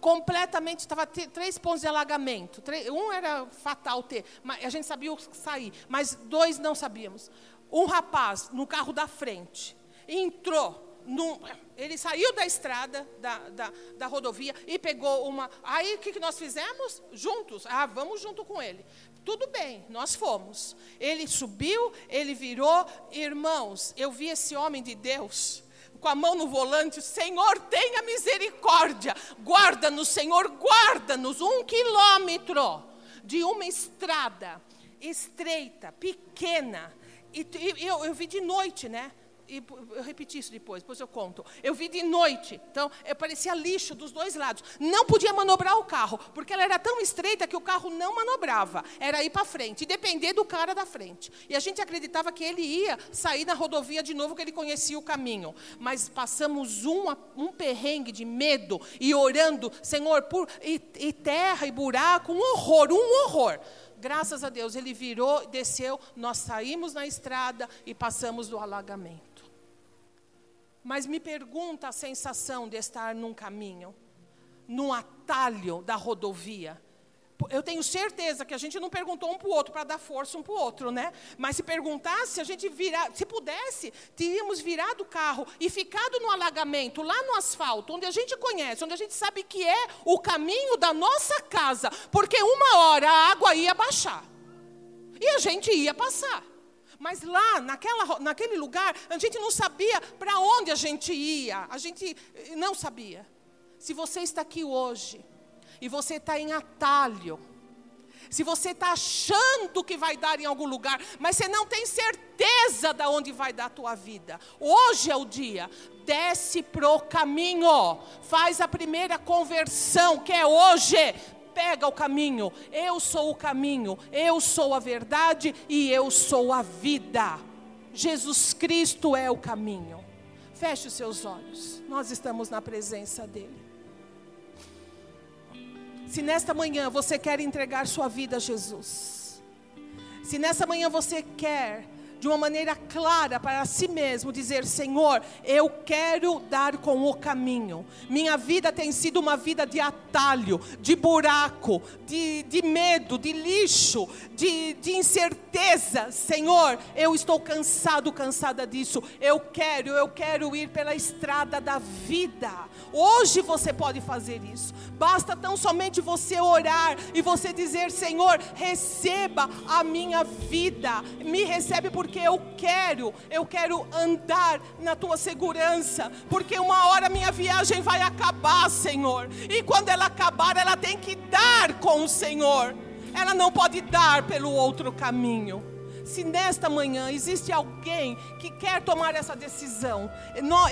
Completamente, estava três pontos de alagamento. Um era fatal ter, mas a gente sabia sair, mas dois não sabíamos. Um rapaz no carro da frente entrou num, ele saiu da estrada, da, da, da, rodovia, e pegou uma. Aí o que, que nós fizemos? Juntos. Ah, vamos junto com ele. Tudo bem, nós fomos. Ele subiu, ele virou. Irmãos, eu vi esse homem de Deus com a mão no volante, Senhor, tenha misericórdia, guarda-nos, Senhor, guarda-nos, um quilômetro de uma estrada estreita, pequena, e, e eu, eu vi de noite, né? E eu repeti isso depois, depois eu conto. Eu vi de noite, então eu parecia lixo dos dois lados. Não podia manobrar o carro, porque ela era tão estreita que o carro não manobrava. Era ir para frente, e depender do cara da frente. E a gente acreditava que ele ia sair na rodovia de novo, que ele conhecia o caminho. Mas passamos um, um perrengue de medo e orando, Senhor, por, e, e terra e buraco, um horror, um horror. Graças a Deus, ele virou, desceu, nós saímos na estrada e passamos do alagamento. Mas me pergunta a sensação de estar num caminho, num atalho da rodovia. Eu tenho certeza que a gente não perguntou um para o outro para dar força um para o outro, né? Mas se perguntasse, a gente virar, se pudesse, teríamos virado o carro e ficado no alagamento, lá no asfalto, onde a gente conhece, onde a gente sabe que é o caminho da nossa casa, porque uma hora a água ia baixar e a gente ia passar. Mas lá, naquela, naquele lugar, a gente não sabia para onde a gente ia. A gente não sabia. Se você está aqui hoje e você está em atalho, se você está achando que vai dar em algum lugar, mas você não tem certeza de onde vai dar a tua vida, hoje é o dia. Desce pro caminho, faz a primeira conversão, que é hoje. Pega o caminho, eu sou o caminho, eu sou a verdade e eu sou a vida. Jesus Cristo é o caminho. Feche os seus olhos, nós estamos na presença dEle. Se nesta manhã você quer entregar sua vida a Jesus, se nessa manhã você quer de uma maneira clara para si mesmo, dizer: Senhor, eu quero dar com o caminho. Minha vida tem sido uma vida de atalho, de buraco, de, de medo, de lixo, de, de incerteza. Senhor, eu estou cansado, cansada disso. Eu quero, eu quero ir pela estrada da vida. Hoje você pode fazer isso. Basta tão somente você orar e você dizer: Senhor, receba a minha vida, me recebe porque porque eu quero, eu quero andar na tua segurança, porque uma hora minha viagem vai acabar, Senhor, e quando ela acabar, ela tem que dar com o Senhor, ela não pode dar pelo outro caminho se nesta manhã existe alguém que quer tomar essa decisão,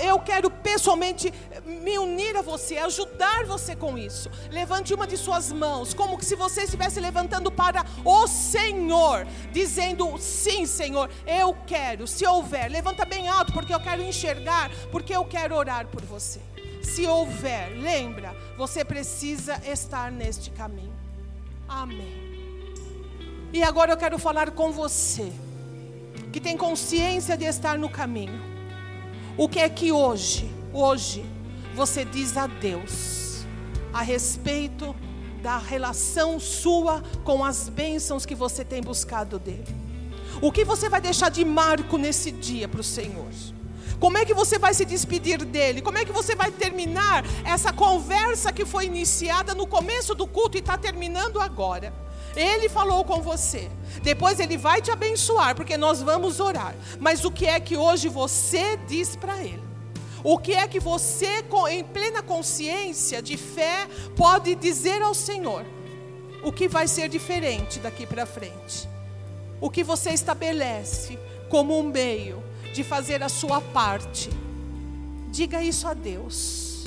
eu quero pessoalmente me unir a você, ajudar você com isso. Levante uma de suas mãos, como se você estivesse levantando para o Senhor, dizendo: Sim, Senhor, eu quero. Se houver, levanta bem alto, porque eu quero enxergar, porque eu quero orar por você. Se houver, lembra, você precisa estar neste caminho. Amém. E agora eu quero falar com você, que tem consciência de estar no caminho. O que é que hoje, hoje, você diz a Deus a respeito da relação sua com as bênçãos que você tem buscado dele? O que você vai deixar de marco nesse dia para o Senhor? Como é que você vai se despedir dele? Como é que você vai terminar essa conversa que foi iniciada no começo do culto e está terminando agora? Ele falou com você. Depois ele vai te abençoar, porque nós vamos orar. Mas o que é que hoje você diz para ele? O que é que você, em plena consciência de fé, pode dizer ao Senhor? O que vai ser diferente daqui para frente? O que você estabelece como um meio de fazer a sua parte? Diga isso a Deus.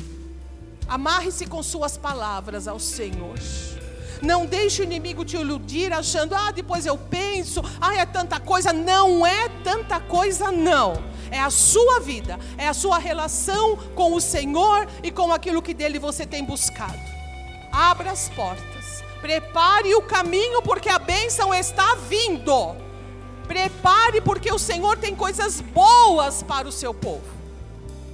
Amarre-se com suas palavras ao Senhor. Não deixe o inimigo te iludir achando, ah, depois eu penso, ah, é tanta coisa. Não é tanta coisa, não. É a sua vida, é a sua relação com o Senhor e com aquilo que dele você tem buscado. Abra as portas, prepare o caminho, porque a bênção está vindo. Prepare, porque o Senhor tem coisas boas para o seu povo.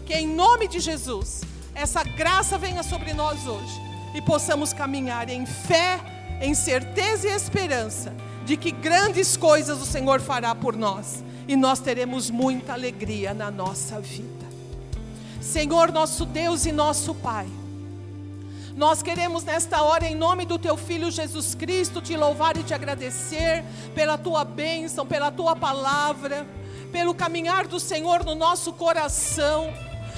Que em nome de Jesus, essa graça venha sobre nós hoje e possamos caminhar em fé, em certeza e esperança de que grandes coisas o Senhor fará por nós e nós teremos muita alegria na nossa vida. Senhor, nosso Deus e nosso Pai, nós queremos nesta hora, em nome do Teu Filho Jesus Cristo, te louvar e te agradecer pela Tua bênção, pela Tua palavra, pelo caminhar do Senhor no nosso coração.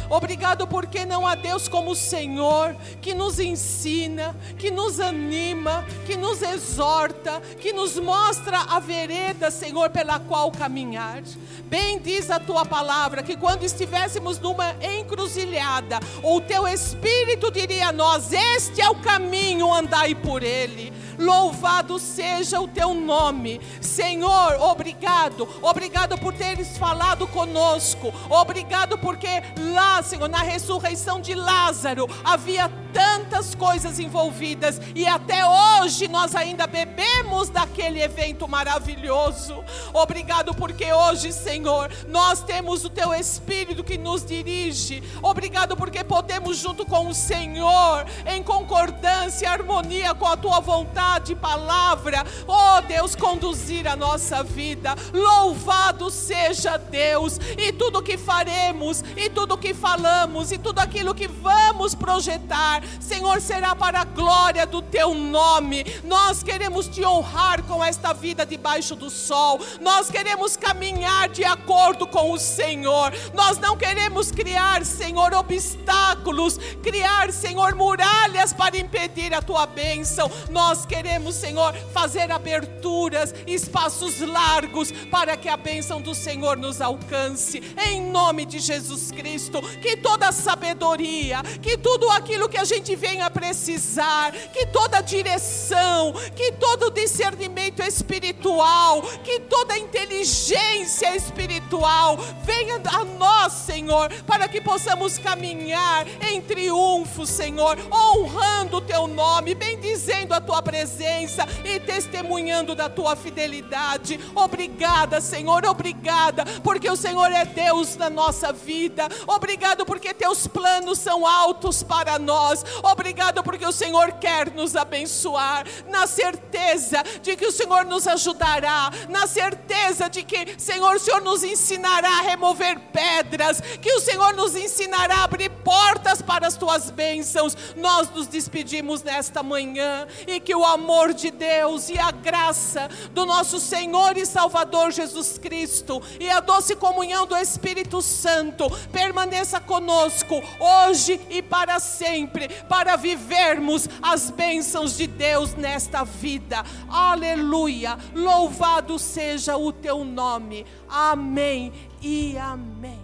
Obrigado porque não há Deus como o Senhor, que nos ensina, que nos anima, que nos exorta, que nos mostra a vereda, Senhor, pela qual caminhar. Bem diz a tua palavra que quando estivéssemos numa encruzilhada, o teu Espírito diria a nós: Este é o caminho, andai por ele. Louvado seja o teu nome, Senhor. Obrigado, obrigado por teres falado conosco, obrigado porque lá, Senhor, na ressurreição de Lázaro havia tantas coisas envolvidas e até hoje nós ainda bebemos daquele evento maravilhoso. Obrigado porque hoje, Senhor, nós temos o teu espírito que nos dirige. Obrigado porque podemos junto com o Senhor em concordância, harmonia com a tua vontade e palavra, oh Deus, conduzir a nossa vida. Louvado seja Deus e tudo que faremos e tudo que falamos e tudo aquilo que vamos projetar, Senhor, será para a glória do teu nome. Nós queremos te honrar com esta vida debaixo do sol. Nós queremos caminhar de acordo com o Senhor. Nós não queremos criar, Senhor, obstáculos, criar, Senhor, muralhas para impedir a tua bênção. Nós queremos, Senhor, fazer aberturas, espaços largos para que a bênção do Senhor nos alcance. Em nome de Jesus Cristo, que toda sabedoria, que tudo aquilo que a gente venha precisar, que toda direção, que todo discernimento espiritual, que toda inteligência espiritual venha a nós, Senhor, para que possamos caminhar em triunfo, Senhor, honrando o teu nome, bendizendo a tua presença e testemunhando da tua fidelidade. Obrigada, Senhor, obrigada, porque o Senhor é Deus na nossa vida. Obrigado porque teus planos são altos para nós. Obrigado porque o Senhor quer nos abençoar, na certeza de que o Senhor nos ajudará, na certeza de que, Senhor, o Senhor nos ensinará a remover pedras, que o Senhor nos ensinará a abrir portas para as tuas bênçãos. Nós nos despedimos nesta manhã e que o amor de Deus e a graça do nosso Senhor e Salvador Jesus Cristo e a doce comunhão do Espírito Santo permaneça conosco hoje e para sempre, para vivermos as bênçãos de Deus nesta vida. Aleluia! Louvado seja o teu nome. Amém e amém.